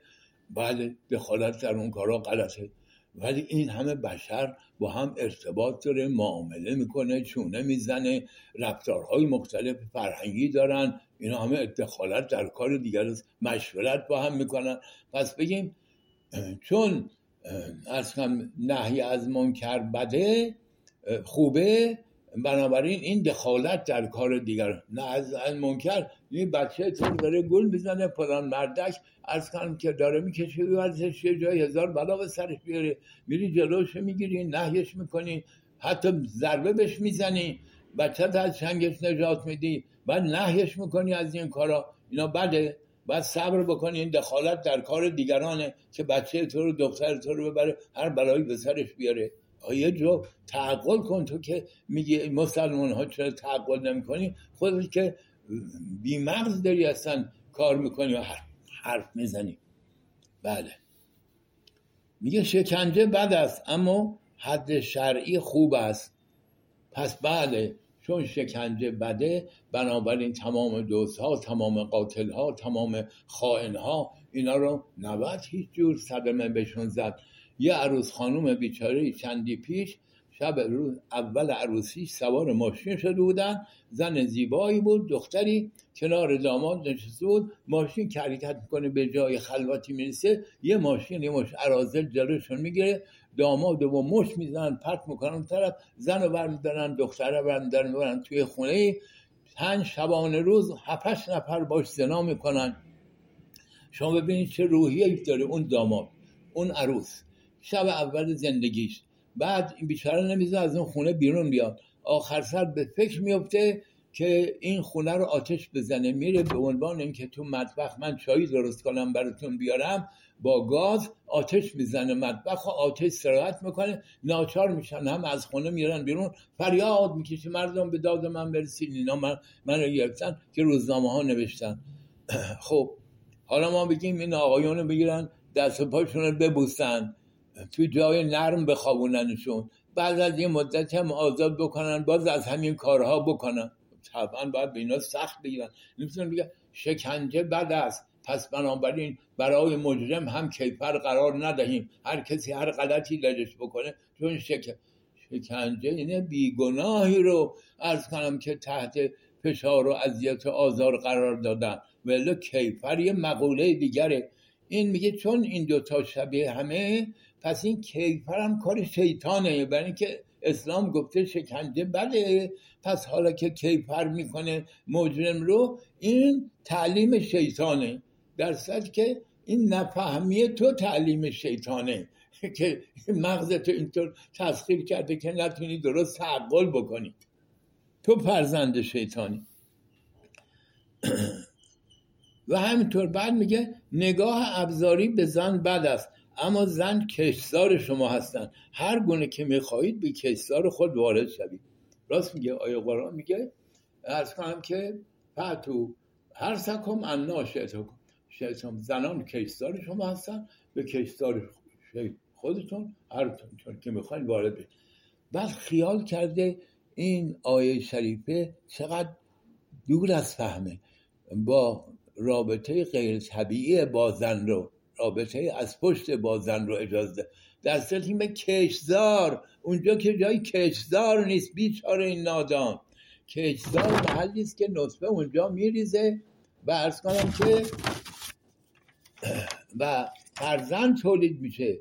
بله دخالت در اون کارا غلطه. ولی این همه بشر با هم ارتباط داره معامله می‌کنه چونه می‌زنه رفتارهای مختلف فرهنگی دارن. اینا همه دخالت در کار دیگر مشورت با هم می‌کنن. پس بگیم چون از هم نهی از منکر بده خوبه بنابراین این دخالت در کار دیگر نه از منکر این بچه تو داره گل می‌زنه پلان مردک از کنم که داره می‌کشه ورزش یه جای هزار بلا به سرش بیاره. میری جلوش می‌گیری نهیش می‌کنی حتی ضربه بهش می‌زنی بچه از چنگش نجات میدی بعد نهیش می‌کنی از این کارا. اینا بده. بعد صبر بکنی این دخالت در کار دیگرانه که بچه تو رو دختر تو رو ببره هر بلایی به سرش بیاره. یه جو تعقل کن تو که میگی مسلمان ها چرا تعقل نمی کنی خودت که بیمغز داری اصلا کار می‌کنی و حرف می‌زنی. بله. میگه شکنجه بد است اما حد شرعی خوب است. پس بله چون شکنجه بده بنابراین تمام دوست ها تمام قاتل ها تمام خائن ها اینا رو نباید هیچ جور صدمه بهشون زد. یه عروس خانوم بیچاره چندی پیش شب روز اول عروسی سوار ماشین شده بودن زن زیبایی بود دختری کنار داماد نشسته بود ماشین که حرکت می‌کنه به جای خلوتی می‌رسه یه ماشین یه مش عرازل جلوشون می‌گیره داماد و مش می‌زنن پرت می‌کنن طرف زن رو برمیدارن رو برمیدارن توی خونه. پنج شبانه روز هفتش نفر باش زنا می‌کنن. شما ببینید چه روحیه داره اون داماد اون عروس. شب اول زندگیش. بعد این بیچاره نمیزه از اون خونه بیرون بیاد. آخر سر به فکر میفته که این خونه رو آتش بزنه میره به عنوان اینکه تو مطبخ من چایی درست کنم براتون بیارم با گاز آتش می‌زنه. مطبخ و آتش سرایت می‌کنه ناچار میشن. هم از خونه میرن بیرون فریاد می‌کشه. مردم به داد من برسید اینا من, من رو گرفتن که روزنامه ها نوشتن. خب حالا ما بگیم این آقایون بگیرن دست پاشون رو ببوسن. تو جای نرم بخوابوننشون. بعد از یه مدت هم آزاد بکنن باز از همین کارها بکنن. طبعا باید به اینا سخت بگیرن. نمی‌تونن بگن شکنجه بد است. پس بنابراین برای مجرم هم کیفر قرار ندهیم. هر کسی هر غلطی لجش بکنه چون شک... شکنجه اینه بیگناهی رو ارز کنم که تحت فشار و اذیت و آزار قرار دادن. ولی کیفر یه مقوله دیگره. این میگه چون این دوتا شبیه همه پس این کیفر هم کار شیطانه. برای اینکه اسلام گفته شکنجه بله. پس حالا که کیفر می‌کنه مجرم رو این تعلیم شیطانه. در که این نفهمی تو تعلیم شیطانه. که مغزتو اینطور تسخیر کرده که نتونی درست تعقل بکنی. تو فرزند شیطانی. و همینطور بعد میگه نگاه ابزاری به زن بد است. اما زن کشزار شما هستند هر گونه که می‌خواهید به کشزار خود وارد شوید. راست میگه آیا قرآن؟ میگه ارز کنم که فتو هر سکم انا شیطان زنان کشزار شما هستن به کشزار خودتون هر که می‌خواین وارد بید بعد خیال کرده این آیه شریفه چقدر دور از فهمه با رابطه غیر طبیعی با زن رو. رابطه از پشت با زن رو اجازه در صورتی به کشزار اونجا که جای کشزار نیست بیچاره این نادان. کشزار محلی است که نطفه اونجا میریزه. و ارز کنم که و فرزند تولید میشه.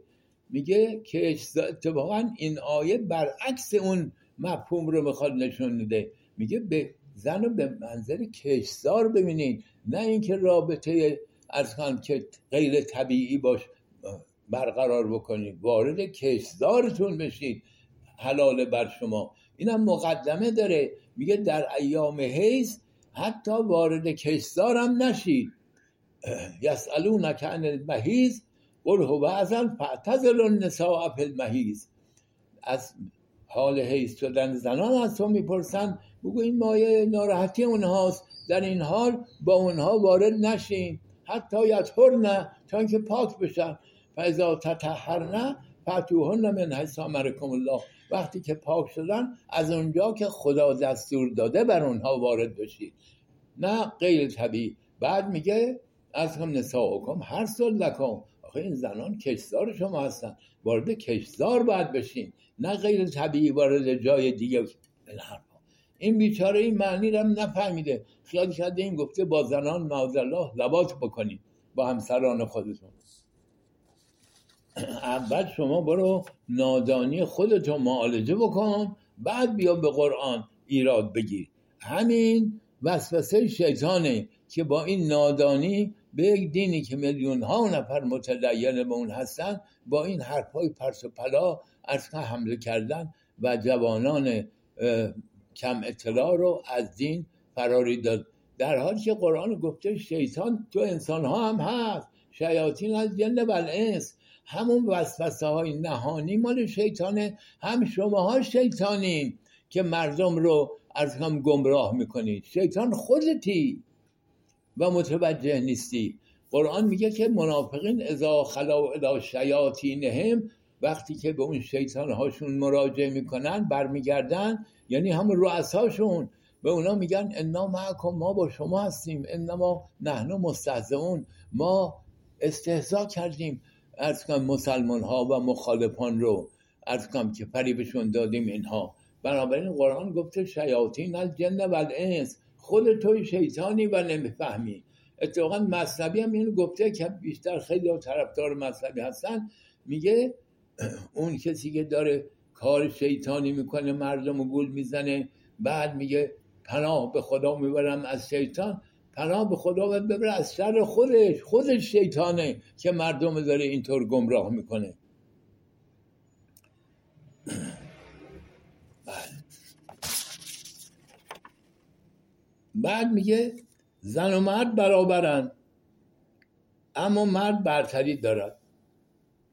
میگه که اتفاقا این آیه برعکس اون مفهوم رو می‌خواد نشون میده میگه به زن رو به منظر کشزار ببینید. نه اینکه رابطه از کنم که غیر طبیعی باش برقرار بکنید وارد کشزارتون بشید. حلال بر شما. اینم مقدمه داره. میگه در ایام حیز حتی وارد کشزار هم نشید. یسالونک عن المحیز قل هو ازن فاعتزل النساء فی المحیز از حال حیز شدن زنان از تو می‌پرسن بگو این مایه ناراحتی اونهاست. در این حال با اونها وارد نشین. حتی نه تا اینکه پاک بشن. فاذا تطهرن فتوهن من حیث الله. وقتی که پاک شدن از اونجا که خدا دستور داده بر اونها وارد بشید. نه غیر طبیعی. بعد میگه از هم نساءکم هر سال لکم. آخه این زنان کشزار شما هستن. وارد کشزار باید بشین. نه غیر طبیعی وارد جای دیگه. این بیچاره این معنی رو نفهمیده. خیال کرده این گفته با زنان معاذالله لبات بکنید با همسران خودتون. اول شما برو نادانی خودتو معالجه بکن بعد بیا به قرآن ایراد بگیر. همین وسوسه شیطانه که با این نادانی به یک دینی که میلیون ها نفر متدین به اون هستن با این حرفای پرس و پلا از حمله کردن و جوانان کم اطلاع رو از دین فراری داد. در حالی که قرآن گفته شیطان تو انسان ها هم هست. شیاطین از جن و الانس. همون وسوسه های نهانی مال شیطانه. هم شماها شیطانین که مردم رو از هم گمراه می‌کنید. شیطان خودتی و متوجه نیستی. قرآن میگه که منافقین اذا خلا الی شیاطینهم وقتی که به اون شیطان هاشون مراجعه می‌کنن برمیگردن یعنی همون رؤساشون. به اونا میگن انا معکم ما با شما هستیم انما نحن مستهزئون. ما استهزا کردیم. از کم مسلمان ها و مخالفان رو از کم که فریبشون دادیم اینها. بنابراین قرآن گفته شیاطین از جن و الانس خود توی شیطانی و نمی‌فهمی. اتفاقا مذهبی هم اینو گفته که بیشتر خیلی طرفدار مذهبی هستن. میگه اون کسی که داره کار شیطانی می‌کنه مردم و گول می‌زنه. بعد میگه پناه به خدا می‌برم از شیطان. پناه به خدا و ببره از شر خودش. خودش شیطانه که مردم داره اینطور گمراه می‌کنه. بعد میگه زن و مرد برابرن اما مرد برتری دارد.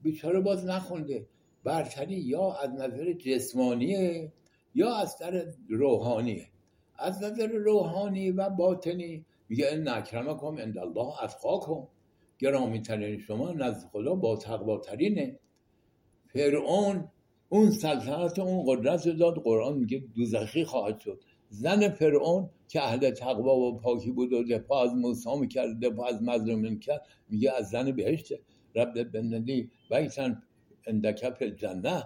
بیچاره باز نخونده. برتری یا از نظر جسمانیه یا از نظر روحانیه. از نظر روحانی و باطنی میگه ان اکرمکم عند الله اتقاکم. گرامی ترین شما نزد خدا با تقواترینه. فرعون اون سلطنت اون قدرت داد قرآن میگه دوزخی خواهد شد. زن فرعون که اهل تقوا و پاکی بود و دفاع از موسی می‌کرد دفاع از مظلومین کرد میگه از زن بهشته. رب بنلی بیتن اندکف جنه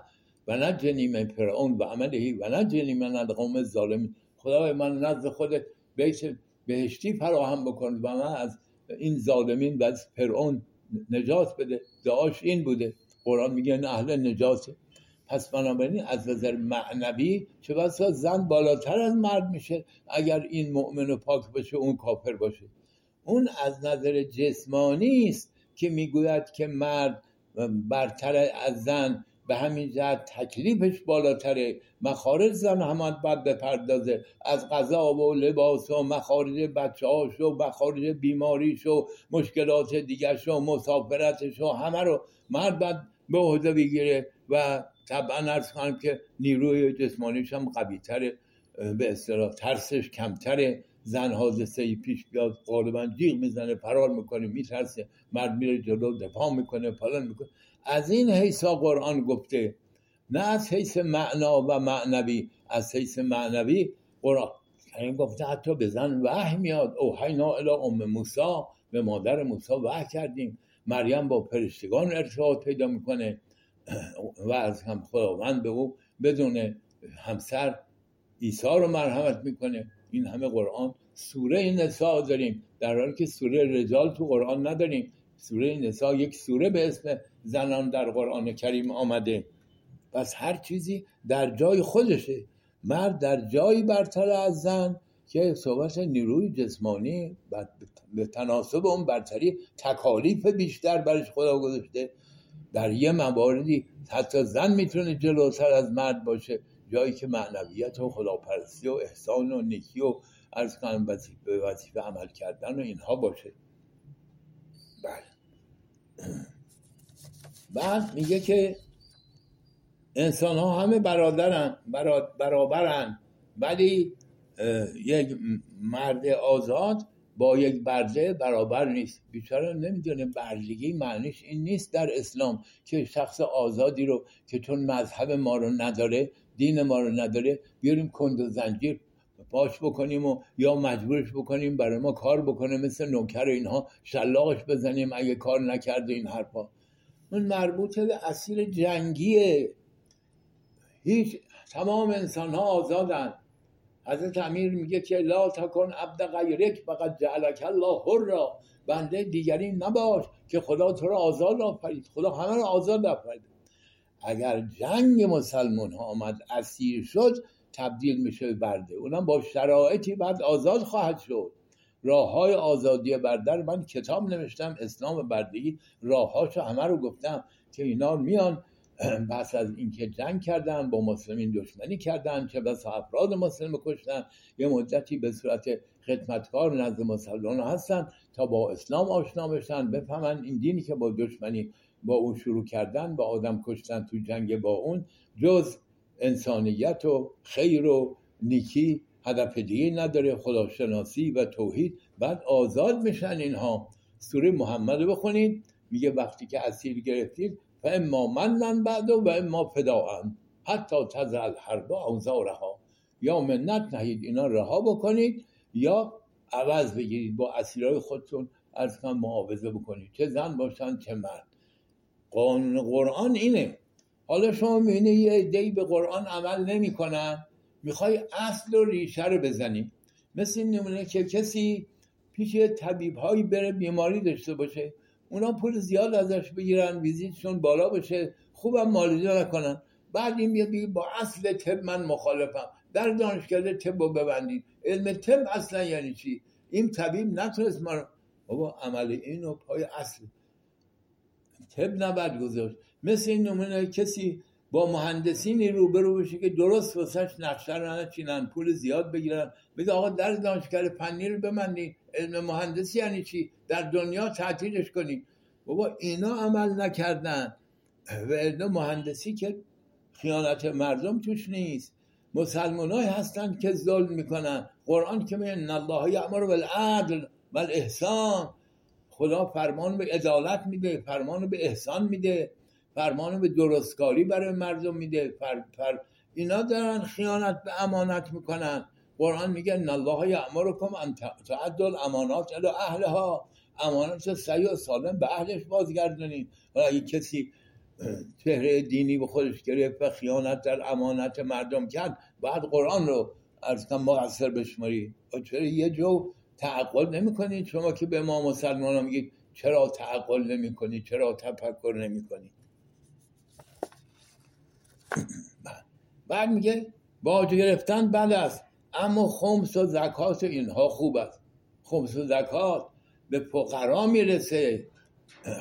و نجنی من فرعون و عملهی و نجنی من القوم ظالمین خدای من نزد خودت بیت بهشتی فراهم بکن و من از این ظالمین و از فرعون نجات بده. دعاش این بوده. قرآن میگه اهل نجاته. پس بنابراین از نظر معنوی چه بسا زن بالاتر از مرد میشه اگر این مؤمن و پاک باشه اون کافر باشه. اون از نظر جسمانی است که می‌گوید که مرد برتر از زن به همین جهت تکلیفش بالاتره. مخارج زن هم باید بپردازه. از غذا و لباس و مخارج بچه هاش و مخارج بیماریش و مشکلات دیگرش و مسافرتش و همه رو مرد باید به عهده بگیره و طبعا ارز کنم که نیروی جسمانیش هم قوی تره به اصطلاح ترسش کمتره. زن حادثه ای پیش بیاد غالبا جیغ می‌زنه فرار می‌کنه میترسه. مرد میره جلو دفاع می‌کنه پلان می‌کنه. از این حیثا قرآن گفته نه از حیث معنا و معنوی از حیث معنوی قرآن کریم گفته حتی به زن وحی میاد. او حینا الی ام موسا به مادر موسا وحی کردیم. مریم با فرشتگان ارتباط پیدا می‌کنه و از هم خداوند به او بدون همسر عیسی رو مرحمت می‌کنه. این همه قرآن سوره نسا داریم. در حالی که سوره رجال تو قرآن نداریم. سوره نسا یک سوره به اسم زنان در قرآن کریم آمده. پس هر چیزی در جای خودشه. مرد در جایی برتر از زن که صحبت نیروی جسمانی به تناسب اون برتری تکالیف بیشتر برش خدا گذاشته. در یه مواردی حتی زن می‌تونه جلوتر از مرد باشه. جایی که معنویت و خداپرستی و احسان و نیکی و از کنم وظیفه وظیفه عمل کردن و اینها باشه. بله. بعد میگه که انسان ها همه برادرن برابرن ولی یک مرد آزاد با یک برده برابر نیست. بیچاره نمی‌دونه بردگی معنیش این نیست در اسلام که شخص آزادی رو که چون مذهب ما رو نداره دین ما رو نداره بیاریم کند و زنجیر پاش بکنیم و یا مجبورش بکنیم برای ما کار بکنه مثل نوکر اینها شلاقش بزنیم اگه کار نکرده این حرفا. اون مربوط به اسیر جنگیه. هیچ تمام انسان ها آزادن. حضرت امیر میگه که لا تکن عبد غیرک فقط جعلک الله را بنده دیگری نباش که خدا تو رو آزاد آفرید. خدا همه رو آزاد آفرید. اگر جنگ مسلمان ها آمد اسیر شد تبدیل میشه برده. اونم با شرایطی بعد آزاد خواهد شد. راه های آزادی بردر من کتاب نوشتم اسلام بردگی راههاشو همه رو گفتم که اینا میان پس از اینکه جنگ کردن با مسلمین دشمنی کردن چه بس افراد مسلم کشتن. یه مدتی به صورت خدمتکار نزد مسلمان هستن تا با اسلام آشنا بشن بفهمن این دینی که با دشمنی با اون شروع کردن با آدم کشتن تو جنگ با اون جز انسانیت و خیر و نیکی هدف دیگه نداره خداشناسی و توحید بعد آزاد میشن اینها. سوره محمد رو بخونید. میگه وقتی که اسیر گرفتید و اما منن بعد و اما فداعن حتی تزل هر دو اوزارها یا منت نهید اینا رها بکنید. یا عوض بگیرید با اسیرهای خودتون از کن معاوضه بکنید. چه زن باشن چه مرد. قانون قرآن اینه. حالا شما می‌بینی یه عدهای به قرآن عمل نمی‌کنن. می‌خوای اصل و ریشه رو بزنی. مثل این نمونه که کسی پیش طبیب هایی بره بیماری داشته باشه. اونا پول زیاد ازش بگیرن ویزیتشون بالا باشه. خوبم مالیده نکنن. بعد این میاد با اصل طب من مخالفم. در دانشکده طب رو ببندید. علم طب اصلا یعنی چی؟ این طبیب نتونست ما بابا عمل اینو پای اصل. طب نباید گذاشت. مثل این نمونه کسی با مهندسینی روبرو بشه که درست واسش نقشه رو نچینن پول زیاد بگیرن. بگه آقا در دانشگاه فنی رو علم مهندسی یعنی چی؟ در دنیا تعطیلش کنی. بابا اینا عمل نکردن. و علم مهندسی که خیانت مردم توش نیست. مسلمان های هستن که ظلم می‌کنن. قرآن که میگه الله یعمر بالعدل والاحسان خدا فرمان به عدالت میده فرمان به احسان میده. فرمان به درستکاری برای مردم میده. فر فر اینا دارن خیانت به امانت می‌کنن. قرآن میگه ان الله یامرکم ان تعدل الامانات الی اهلها. امانات صحیح و سالم به اهلش بازگردونید. حالا اگه کسی چهره دینی به خودش گرفت و خیانت در امانت مردم کرد بعد قرآن رو از کم مقصر بشماری چرا یه جو تعقل نمی‌کنید؟ شما که به ما مسلمان میگید چرا تعقل نمی‌کنید؟ چرا تفکر نمی‌کنید؟ بعد میگه باج گرفتن بد است اما خمس و زکات اینها خوب است. خمس و زکات به فقرا می‌رسه.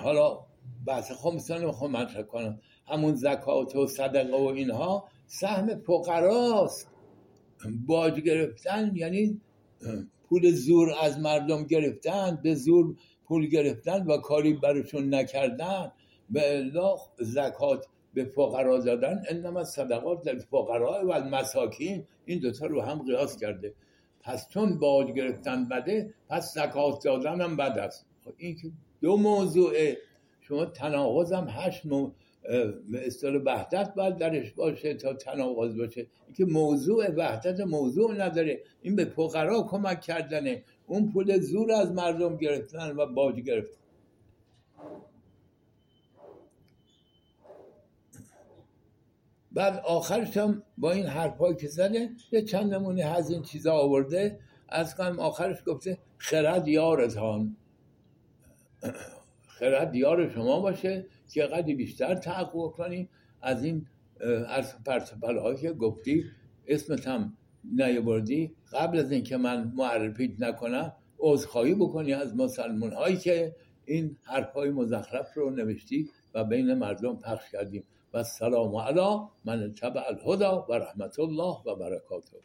حالا بحث خمسان رو مطرح کنم. همون زکات و صدقه و اینها سهم فقراست. باج گرفتن یعنی پول زور از مردم گرفتن به زور پول گرفتن و کاری برشون نکردن. به الله زکات به فقرا دادن انما صدقات للفقراء و المساکین این دوتا رو هم قیاس کرده. پس چون باج گرفتن بده پس زکات دادن هم بد است. این که دو موضوعه. شما تناقض هم هشت مو... به اصطلاح وحدت باید درش باشه تا تناقض باشه. اینکه موضوع وحدت موضوع نداره. این به فقرا کمک کردنه. اون پول زور از مردم گرفتن و باج گرفتن. بعد آخرش هم با این حرفایی که زده یه چند نمونه از این چیزا آورده. از کنم آخرش گفته خرد یارتان. خرد یار شما باشه که قدی بیشتر تحقق کنی. از این از هایی که گفتی اسمت هم نیاوردی. قبل از اینکه من معرفیت نکنم عذرخواهی بکنی از مسلمان هایی که این حرفای مزخرف رو نوشتی و بین مردم پخش کردیم. و السلام علی من تبع الهدا و رحمت الله و برکاته.